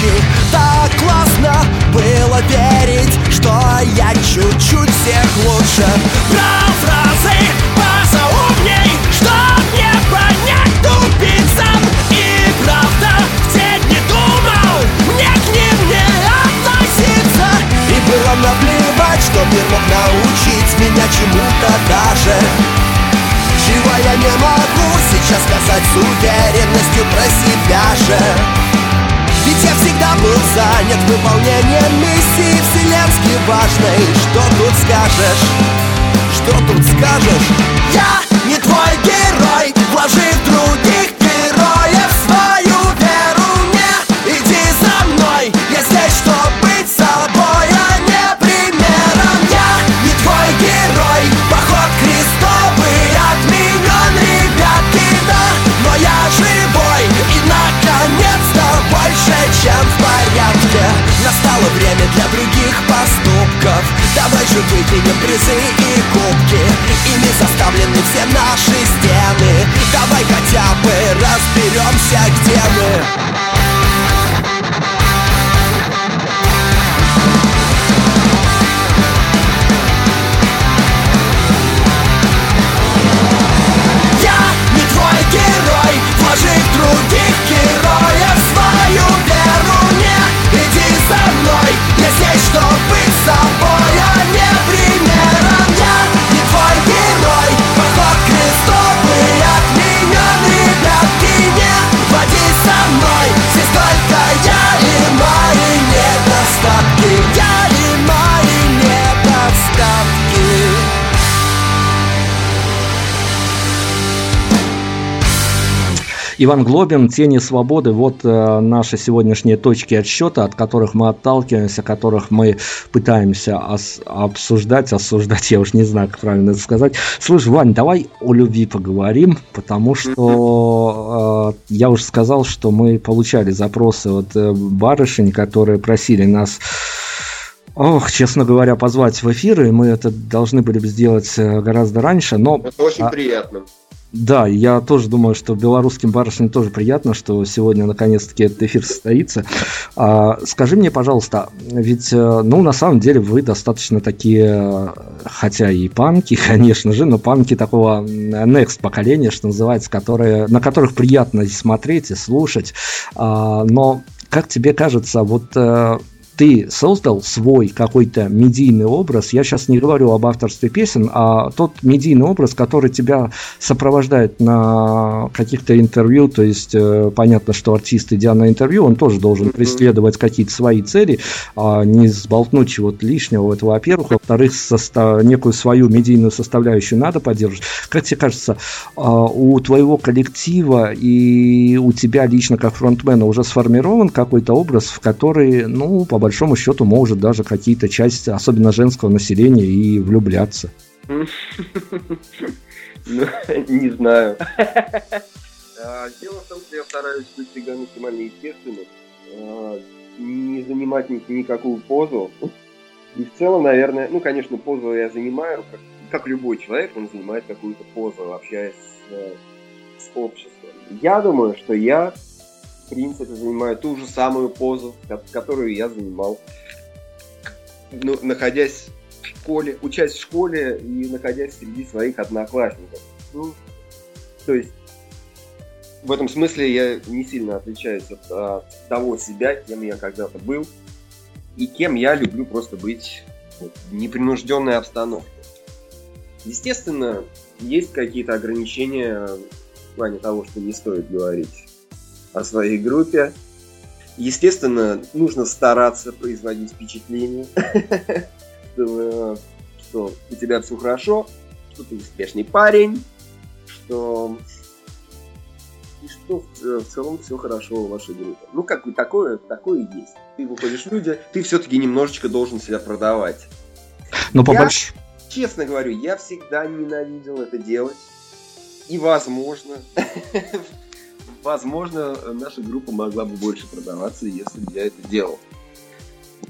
тучи Так классно было верить Что я чуть-чуть всех лучше. Брал фразы позаумней Чтоб не понять тупицам. И правда в день не думал Мне к ним не относиться. И было наплевать, что мир мог научить меня чему-то даже. Чего я не могу сейчас сказать с уверенностью про себя же был занят выполнением миссии вселенски важной Что тут скажешь? Что тут скажешь? Я Иван Глобин, «Тени свободы» – вот э, наши сегодняшние точки отсчета, от которых мы отталкиваемся, которых мы пытаемся ос- обсуждать, осуждать, я уж не знаю, как правильно это сказать. Слушай, Вань, давай о любви поговорим, потому что э, я уже сказал, что мы получали запросы от э, барышень, которые просили нас Ох, честно говоря, позвать в эфиры, мы это должны были бы сделать э, гораздо раньше, но... Это очень а... приятно. Да, я тоже думаю, что белорусским барышням тоже приятно, что сегодня наконец-таки этот эфир состоится. А, скажи мне, пожалуйста, ведь, э, ну, на самом деле вы достаточно такие, хотя и панки, конечно же, но панки такого next поколения, что называется, которые, на которых приятно смотреть и слушать. А, но как тебе кажется, вот э, ты создал свой какой-то медийный образ, я сейчас не говорю об авторстве песен, а тот медийный образ, который тебя сопровождает на каких-то интервью, то есть э, понятно, что артист, идя на интервью, он тоже должен преследовать какие-то свои цели, а не сболтнуть чего-то лишнего, это во-первых, во-вторых, состав, некую свою медийную составляющую надо поддерживать. Как тебе кажется, э, у твоего коллектива и у тебя лично как фронтмена уже сформирован какой-то образ, в который, ну, по большому счету может даже какие-то части, особенно женского населения, и влюбляться. Ну, не знаю. А, дело в том, что я стараюсь быть всегда максимально естественным, а, не занимать никакую позу. И в целом, наверное, ну, конечно, позу я занимаю, как, как любой человек, он занимает какую-то позу, общаясь с, с обществом. Я думаю, что я принципе, занимаю ту же самую позу, которую я занимал, ну, находясь в школе, учась в школе и находясь среди своих одноклассников. Ну, то есть, в этом смысле я не сильно отличаюсь от, от того себя, кем я когда-то был, и кем я люблю просто быть вот, в непринужденной обстановке. Естественно, есть какие-то ограничения в плане того, что не стоит говорить о своей группе. Естественно, нужно стараться производить впечатление, что, что у тебя все хорошо, что ты успешный парень, что и что в, целом все хорошо в вашей группе. Ну, как бы такое, такое есть. Ты выходишь в люди, ты все-таки немножечко должен себя продавать. Ну, по больш... Честно говорю, я всегда ненавидел это делать. И возможно, возможно, наша группа могла бы больше продаваться, если бы я это делал.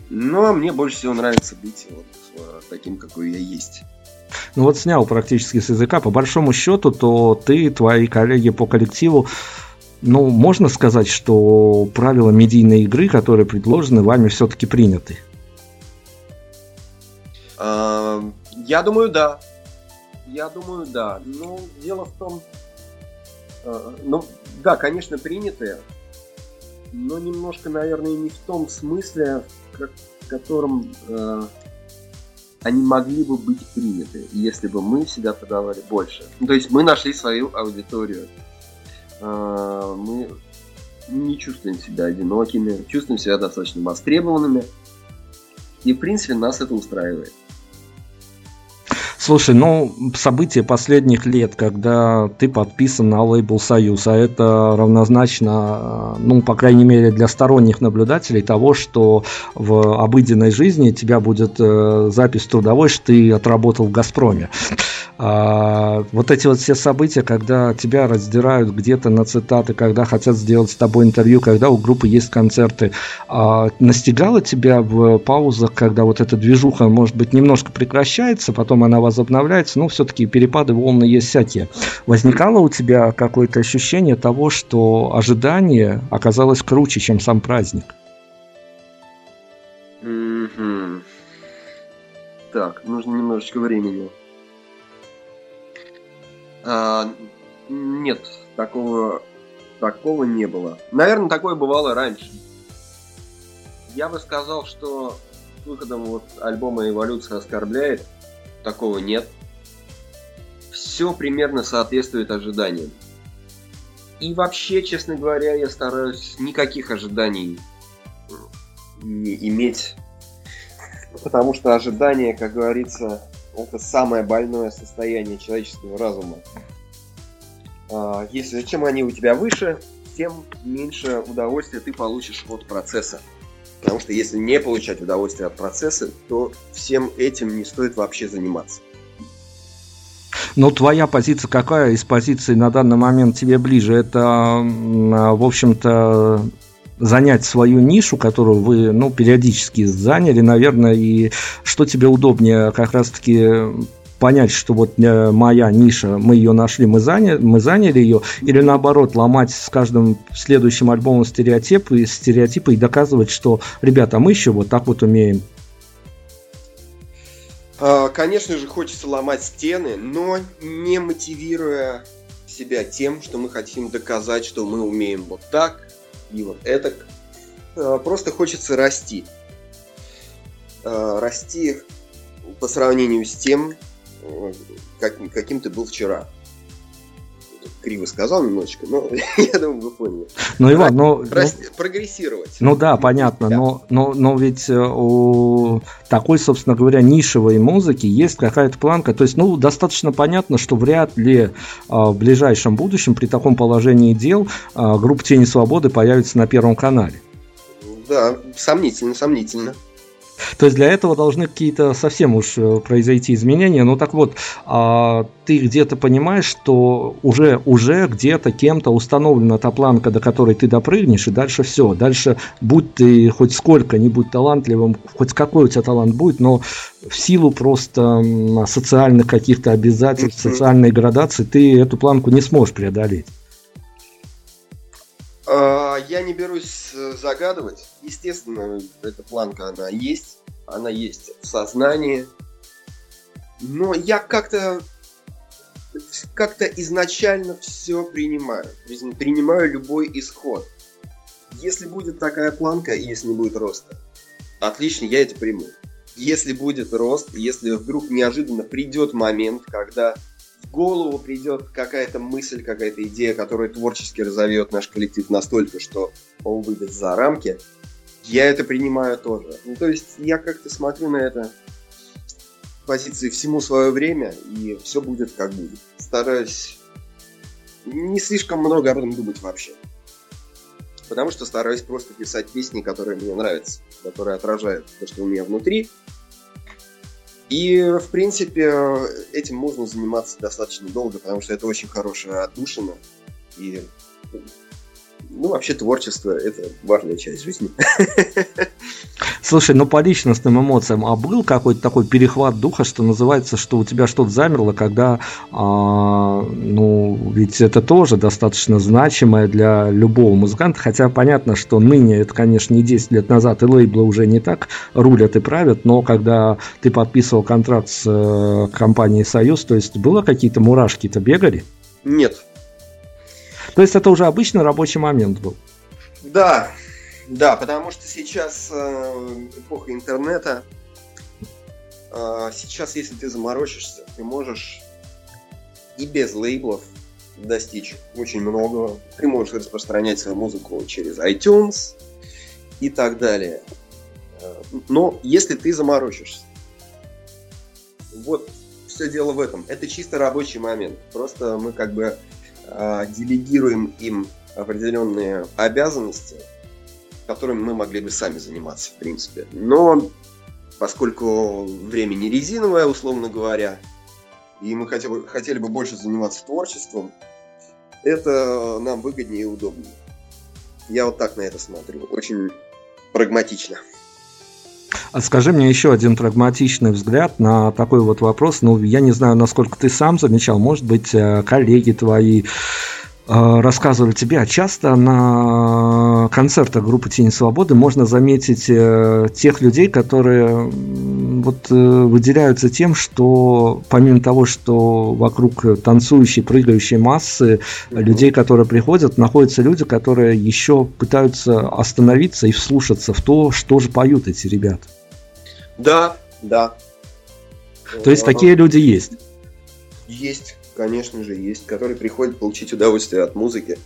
Но мне больше всего нравится быть вот э, таким, какой я есть. Ну вот снял практически с языка. По большому счету, то ты, твои коллеги по коллективу, ну, можно сказать, что правила медийной игры, которые предложены, вами все-таки приняты? Я думаю, да. Я думаю, да. Но дело в том, ну, да, конечно, принятые, но немножко, наверное, не в том смысле, как, в котором э, они могли бы быть приняты, если бы мы себя подавали больше. Ну, то есть мы нашли свою аудиторию. Э, мы не чувствуем себя одинокими, чувствуем себя достаточно востребованными. И, в принципе, нас это устраивает. Слушай, ну, события последних лет, когда ты подписан на лейбл «Союз», а это равнозначно, ну, по крайней мере, для сторонних наблюдателей того, что в обыденной жизни тебя будет э, запись трудовой, что ты отработал в «Газпроме». А, вот эти вот все события, когда тебя раздирают где-то на цитаты, когда хотят сделать с тобой интервью, когда у группы есть концерты, а, настигало тебя в паузах, когда вот эта движуха, может быть, немножко прекращается, потом она возобновляется, но все-таки перепады волны есть всякие. Возникало у тебя какое-то ощущение того, что ожидание оказалось круче, чем сам праздник? Mm-hmm. Так, нужно немножечко времени. А, нет, такого, такого не было. Наверное, такое бывало раньше. Я бы сказал, что выходом вот альбома «Эволюция оскорбляет» такого нет. Все примерно соответствует ожиданиям. И вообще, честно говоря, я стараюсь никаких ожиданий не иметь. Потому что ожидания, как говорится, это самое больное состояние человеческого разума. А, если чем они у тебя выше, тем меньше удовольствия ты получишь от процесса. Потому что если не получать удовольствие от процесса, то всем этим не стоит вообще заниматься. Но твоя позиция какая из позиций на данный момент тебе ближе? Это, в общем-то, занять свою нишу, которую вы, ну, периодически заняли, наверное, и что тебе удобнее как раз-таки понять, что вот э, моя ниша, мы ее нашли, мы заняли, мы заняли ее, или наоборот ломать с каждым следующим альбомом стереотипы, стереотипы и доказывать, что, ребята, мы еще вот так вот умеем. А, конечно же, хочется ломать стены, но не мотивируя себя тем, что мы хотим доказать, что мы умеем вот так и вот это. А, просто хочется расти. А, расти по сравнению с тем, как, каким ты был вчера. Криво сказал немножечко, но я думаю, вы поняли. Ну, Иван, ну, ну... Прогрессировать. Ну да, понятно, да. Но, но, но ведь э, у такой, собственно говоря, нишевой музыки есть какая-то планка. То есть, ну, достаточно понятно, что вряд ли а, в ближайшем будущем при таком положении дел группа Тени Свободы появится на Первом канале. Да, сомнительно, сомнительно. То есть для этого должны какие-то совсем уж э, произойти изменения. Ну так вот, а, ты где-то понимаешь, что уже, уже где-то кем-то установлена та планка, до которой ты допрыгнешь, и дальше все. Дальше будь ты хоть сколько-нибудь талантливым, хоть какой у тебя талант будет, но в силу просто социальных каких-то обязательств, социальной градации, ты эту планку не сможешь преодолеть. А, я не берусь э, загадывать. Естественно, эта планка, она есть. Она есть в сознании. Но я как-то как-то изначально все принимаю. Принимаю любой исход. Если будет такая планка, и если не будет роста, отлично, я это приму. Если будет рост, если вдруг неожиданно придет момент, когда в голову придет какая-то мысль, какая-то идея, которая творчески разовьет наш коллектив настолько, что он выйдет за рамки, я это принимаю тоже. Ну, то есть я как-то смотрю на это позиции всему свое время, и все будет как будет. Стараюсь не слишком много об этом думать вообще. Потому что стараюсь просто писать песни, которые мне нравятся, которые отражают то, что у меня внутри, и, в принципе, этим можно заниматься достаточно долго, потому что это очень хорошая отдушина. И, ну, вообще творчество – это важная часть жизни. Слушай, ну по личностным эмоциям, а был какой-то такой перехват духа, что называется, что у тебя что-то замерло, когда, а, ну, ведь это тоже достаточно значимое для любого музыканта, хотя понятно, что ныне, это, конечно, не 10 лет назад, и лейблы уже не так рулят и правят, но когда ты подписывал контракт с э, компанией «Союз», то есть было какие-то мурашки-то бегали? Нет. То есть это уже обычный рабочий момент был? Да, да, потому что сейчас э, эпоха интернета. Э, сейчас, если ты заморочишься, ты можешь и без лейблов достичь очень многого. Ты можешь распространять свою музыку через iTunes и так далее. Э, но если ты заморочишься, вот все дело в этом. Это чисто рабочий момент. Просто мы как бы делегируем им определенные обязанности, которыми мы могли бы сами заниматься, в принципе. Но поскольку время не резиновое, условно говоря, и мы хотели, хотели бы больше заниматься творчеством, это нам выгоднее и удобнее. Я вот так на это смотрю. Очень прагматично. А скажи мне еще один прагматичный взгляд на такой вот вопрос. Ну, я не знаю, насколько ты сам замечал, может быть, э, коллеги твои, Э, рассказывали тебе, а часто на концертах группы Тени Свободы можно заметить э, тех людей, которые вот э, выделяются тем, что помимо того, что вокруг танцующей, прыгающей массы людей, которые приходят, находятся люди, которые еще пытаются остановиться и вслушаться в то, что же поют эти ребята. Да, да. То есть такие люди есть? Есть конечно же, есть, которые приходят получить удовольствие от музыки.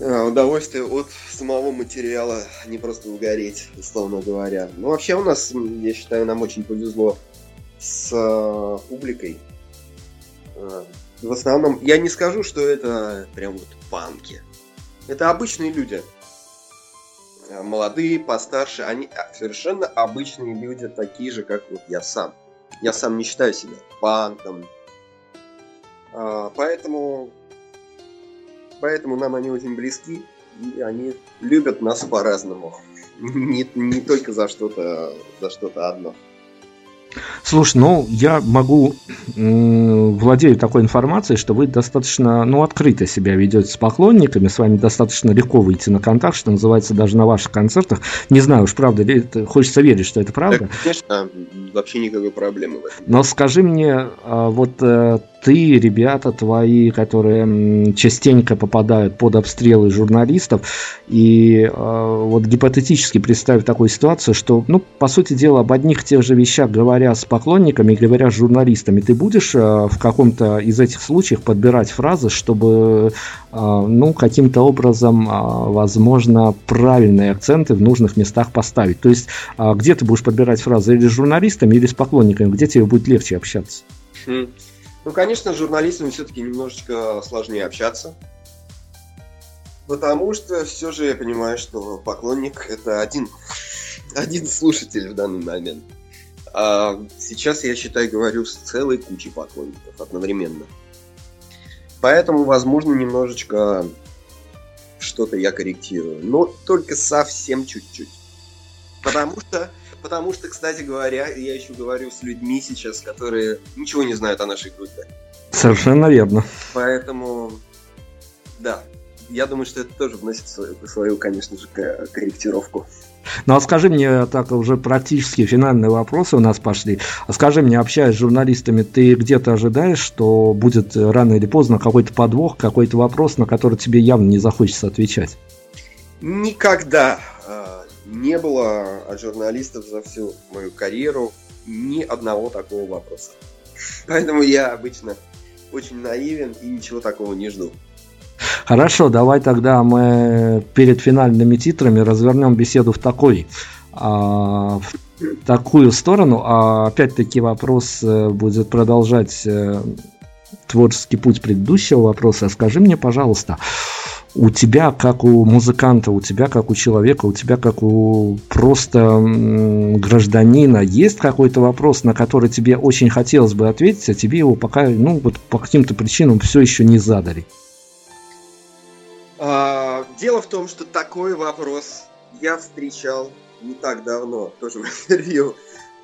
А, удовольствие от самого материала, а не просто угореть, условно говоря. Ну, вообще у нас, я считаю, нам очень повезло с э, публикой. Э, в основном, я не скажу, что это прям вот панки. Это обычные люди. Молодые, постарше, они совершенно обычные люди, такие же, как вот я сам. Я сам не считаю себя панком, а, поэтому, поэтому нам они очень близки. и они любят нас по-разному. Не, не только за что-то за что-то одно. Слушай, ну, я могу, владею такой информацией, что вы достаточно, ну, открыто себя ведете с поклонниками, с вами достаточно легко выйти на контакт, что называется, даже на ваших концертах. Не знаю уж, правда ли, это, хочется верить, что это правда. Да, конечно, вообще никакой проблемы в этом. Но скажи мне, а, вот э, ты, ребята твои, которые частенько попадают под обстрелы журналистов, и э, вот гипотетически представь такую ситуацию, что, ну, по сути дела, об одних тех же вещах говоря с поклонниками, говоря с журналистами, ты будешь э, в каком-то из этих случаев подбирать фразы, чтобы, э, ну, каким-то образом, э, возможно, правильные акценты в нужных местах поставить. То есть, э, где ты будешь подбирать фразы, или с журналистами, или с поклонниками, где тебе будет легче общаться? Ну, конечно, с журналистами все-таки немножечко сложнее общаться. Потому что все же я понимаю, что поклонник это один, один слушатель в данный момент. А сейчас я, считай, говорю с целой кучей поклонников одновременно. Поэтому, возможно, немножечко что-то я корректирую. Но только совсем чуть-чуть. Потому что Потому что, кстати говоря, я еще говорю с людьми сейчас, которые ничего не знают о нашей группе. Совершенно верно. Поэтому, да, я думаю, что это тоже вносит свою, свою конечно же, корректировку. Ну а скажи мне, так уже практически финальные вопросы у нас пошли. А скажи мне, общаясь с журналистами, ты где-то ожидаешь, что будет рано или поздно какой-то подвох, какой-то вопрос, на который тебе явно не захочется отвечать? Никогда не было от журналистов за всю мою карьеру ни одного такого вопроса. Поэтому я обычно очень наивен и ничего такого не жду. Хорошо, давай тогда мы перед финальными титрами развернем беседу в такой а, в такую сторону. А опять-таки вопрос э, будет продолжать э, творческий путь предыдущего вопроса. Скажи мне, пожалуйста, у тебя, как у музыканта, у тебя, как у человека, у тебя, как у просто гражданина, есть какой-то вопрос, на который тебе очень хотелось бы ответить, а тебе его пока, ну, вот по каким-то причинам все еще не задали? А, дело в том, что такой вопрос я встречал не так давно, тоже в интервью.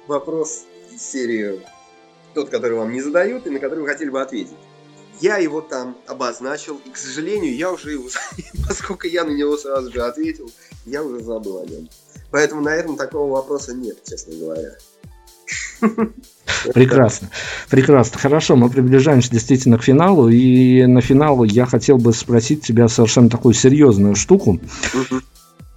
Вопрос из серии тот, который вам не задают и на который вы хотели бы ответить. Я его там обозначил, и, к сожалению, я уже его, поскольку я на него сразу же ответил, я уже забыл о нем. Поэтому, наверное, такого вопроса нет, честно говоря. Прекрасно, прекрасно. Хорошо, мы приближаемся действительно к финалу, и на финал я хотел бы спросить тебя совершенно такую серьезную штуку.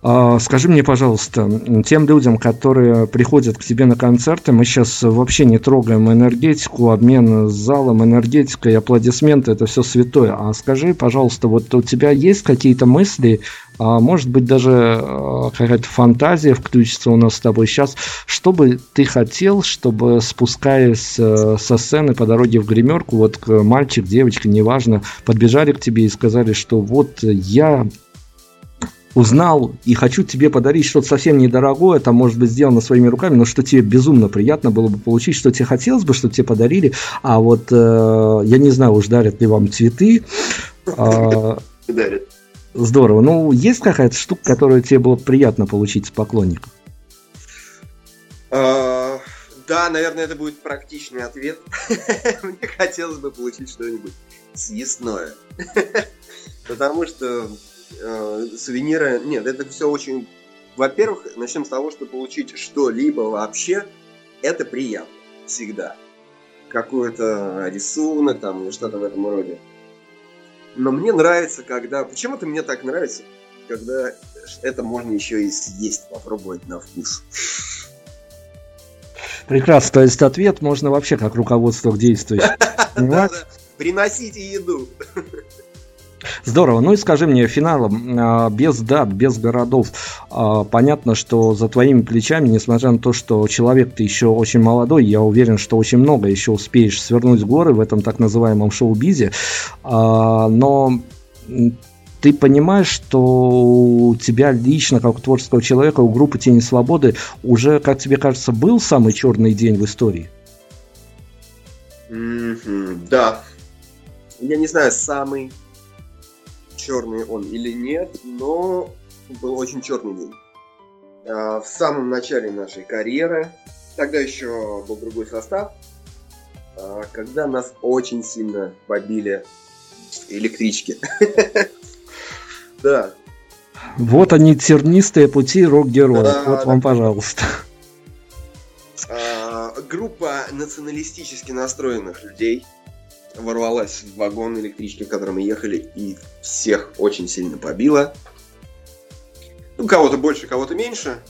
А, скажи мне, пожалуйста, тем людям, которые приходят к тебе на концерты, мы сейчас вообще не трогаем энергетику, обмен залом, энергетикой, аплодисменты, это все святое. А скажи, пожалуйста, вот у тебя есть какие-то мысли, а может быть даже а, какая-то фантазия включится у нас с тобой сейчас, что бы ты хотел, чтобы спускаясь э, со сцены по дороге в гримерку, вот мальчик, девочка, неважно, подбежали к тебе и сказали, что вот я узнал и хочу тебе подарить что-то совсем недорогое, там может быть сделано своими руками, но что тебе безумно приятно было бы получить, что тебе хотелось бы, что тебе подарили, а вот э, я не знаю, уж дарят ли вам цветы. Э, дарят. Здорово. Ну, есть какая-то штука, которую тебе было приятно получить с поклонников? А, да, наверное, это будет практичный ответ. Мне хотелось бы получить что-нибудь съестное. Потому что э, сувениры... Нет, это все очень... Во-первых, начнем с того, что получить что-либо вообще, это приятно. Всегда. Какой-то рисунок там или что-то в этом роде. Но мне нравится, когда... Почему-то мне так нравится, когда это можно еще и съесть, попробовать на вкус. Прекрасно. То есть ответ можно вообще как руководство к действию. Приносите еду. Здорово. Ну и скажи мне, финалом, а, без дат, без городов, а, понятно, что за твоими плечами, несмотря на то, что человек ты еще очень молодой, я уверен, что очень много еще успеешь свернуть горы в этом так называемом шоу-бизе, а, но ты понимаешь, что у тебя лично, как у творческого человека, у группы Тени Свободы уже, как тебе кажется, был самый черный день в истории? Mm-hmm, да. Я не знаю, самый черный он или нет, но был очень черный день. А, в самом начале нашей карьеры, тогда еще был другой состав, а, когда нас очень сильно побили электрички. Да. Вот они, тернистые пути рок-героев. Вот вам, пожалуйста. А, группа националистически настроенных людей ворвалась в вагон электрички, в котором мы ехали, и всех очень сильно побила. Ну, кого-то больше, кого-то меньше.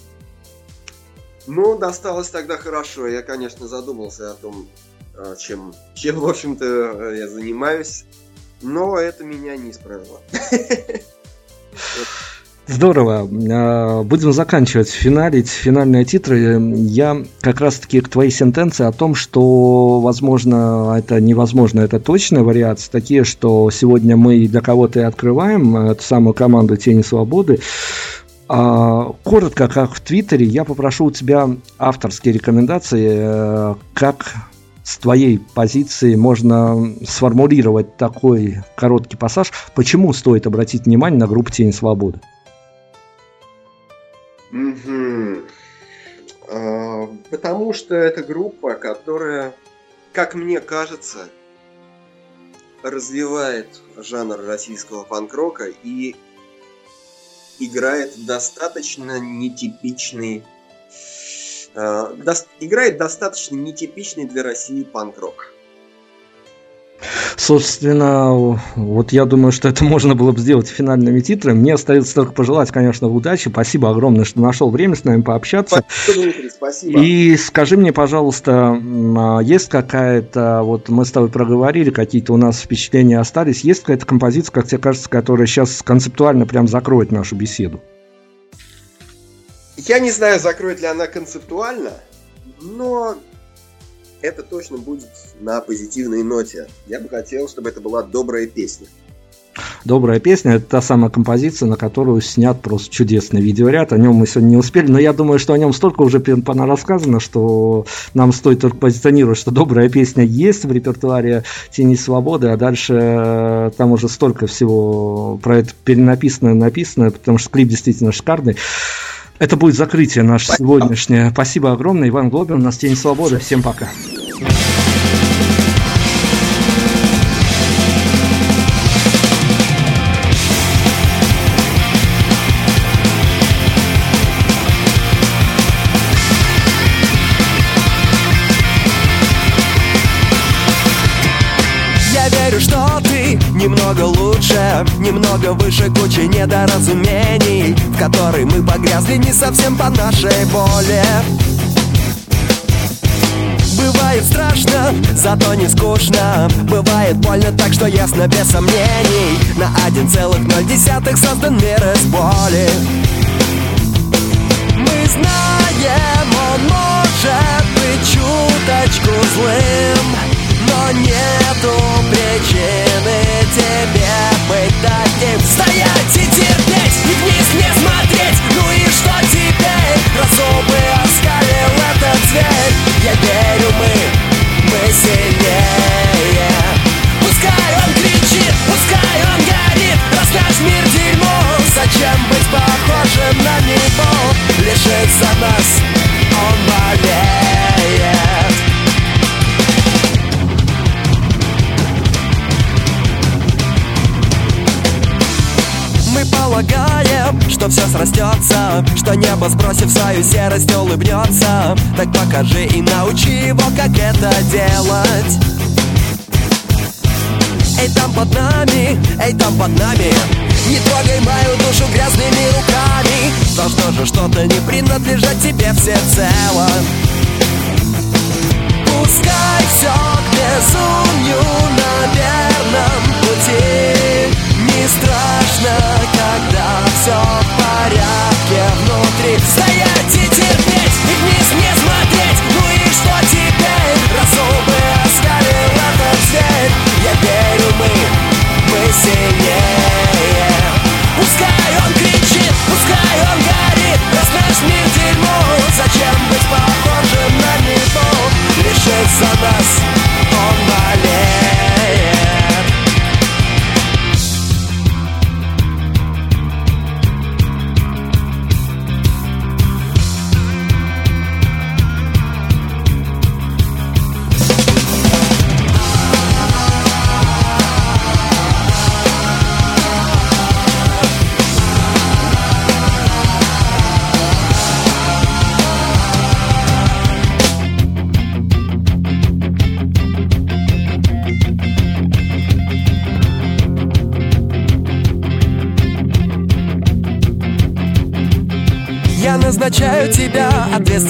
Но досталось тогда хорошо. Я, конечно, задумался о том, а, чем, чем в общем-то, я занимаюсь. Но это меня не исправило. Здорово. А, будем заканчивать, финалить финальные титры. Я как раз-таки к твоей сентенции о том, что, возможно, это невозможно, это точная вариация, такие, что сегодня мы для кого-то и открываем эту самую команду Тени Свободы. А, коротко, как в Твиттере, я попрошу у тебя авторские рекомендации, э, как с твоей позиции можно сформулировать такой короткий пассаж, почему стоит обратить внимание на группу Тень Свободы? А, потому что это группа, которая, как мне кажется, развивает жанр российского панк-рока и играет достаточно нетипичный э, до, играет достаточно нетипичный для России панк-рок. Собственно, вот я думаю, что это можно было бы сделать финальными титрами. Мне остается только пожелать, конечно, удачи. Спасибо огромное, что нашел время с нами пообщаться. Спасибо. И скажи мне, пожалуйста, а, есть какая-то, вот мы с тобой проговорили, какие-то у нас впечатления остались, есть какая-то композиция, как тебе кажется, которая сейчас концептуально прям закроет нашу беседу? Я не знаю, закроет ли она концептуально, но это точно будет на позитивной ноте. Я бы хотел, чтобы это была добрая песня. Добрая песня – это та самая композиция, на которую снят просто чудесный видеоряд. О нем мы сегодня не успели, но я думаю, что о нем столько уже рассказано, что нам стоит только позиционировать, что добрая песня есть в репертуаре «Тени свободы», а дальше э, там уже столько всего про это перенаписано, написано, потому что клип действительно шикарный. Это будет закрытие наше сегодняшнее. Спасибо огромное. Иван Глобин, у нас Тень Свободы. Всем пока. Немного выше кучи недоразумений В которой мы погрязли не совсем по нашей воле. Бывает страшно, зато не скучно. Бывает больно так, что ясно без сомнений. На 1,0 создан мир из боли. Мы знаем, он может быть чуточку злым но нету причины тебе быть таким. Стоять и терпеть, и вниз не смотреть. Ну и что теперь? Разумы оскалил этот зверь. Я верю, мы, мы сильнее. Пускай он кричит, пускай он горит. Раз наш мир дерьмо Зачем быть похожим на него? Лишиться нас он болеет все срастется Что небо, сбросив свою серость, улыбнется Так покажи и научи его, как это делать. Эй, там под нами, эй, там под нами. Не трогай мою душу грязными руками. Должно же что-то не принадлежать тебе всецело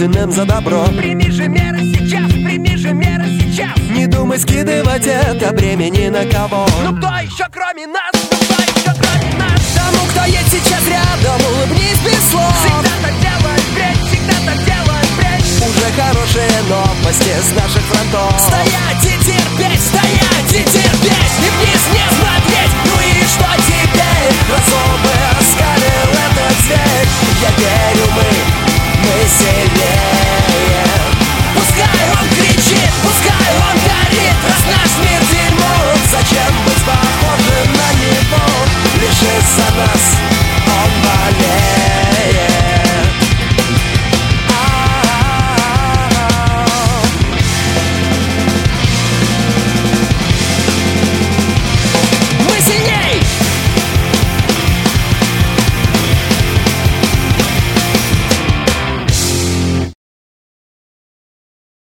ответственным за добро. Прими же меры сейчас, прими же меры сейчас. Не думай скидывать это бремя ни на кого. Ну кто еще кроме нас, ну кто еще кроме нас? Тому, кто есть сейчас рядом, улыбнись без слов. Всегда так делай впредь, всегда так делай впредь Уже хорошие новости с наших фронтов. Стоять и терпеть, стоять и терпеть И вниз не смотреть, ну и что теперь? Разумы оскалил этот зверь Я верю мы, мы сильнее. summer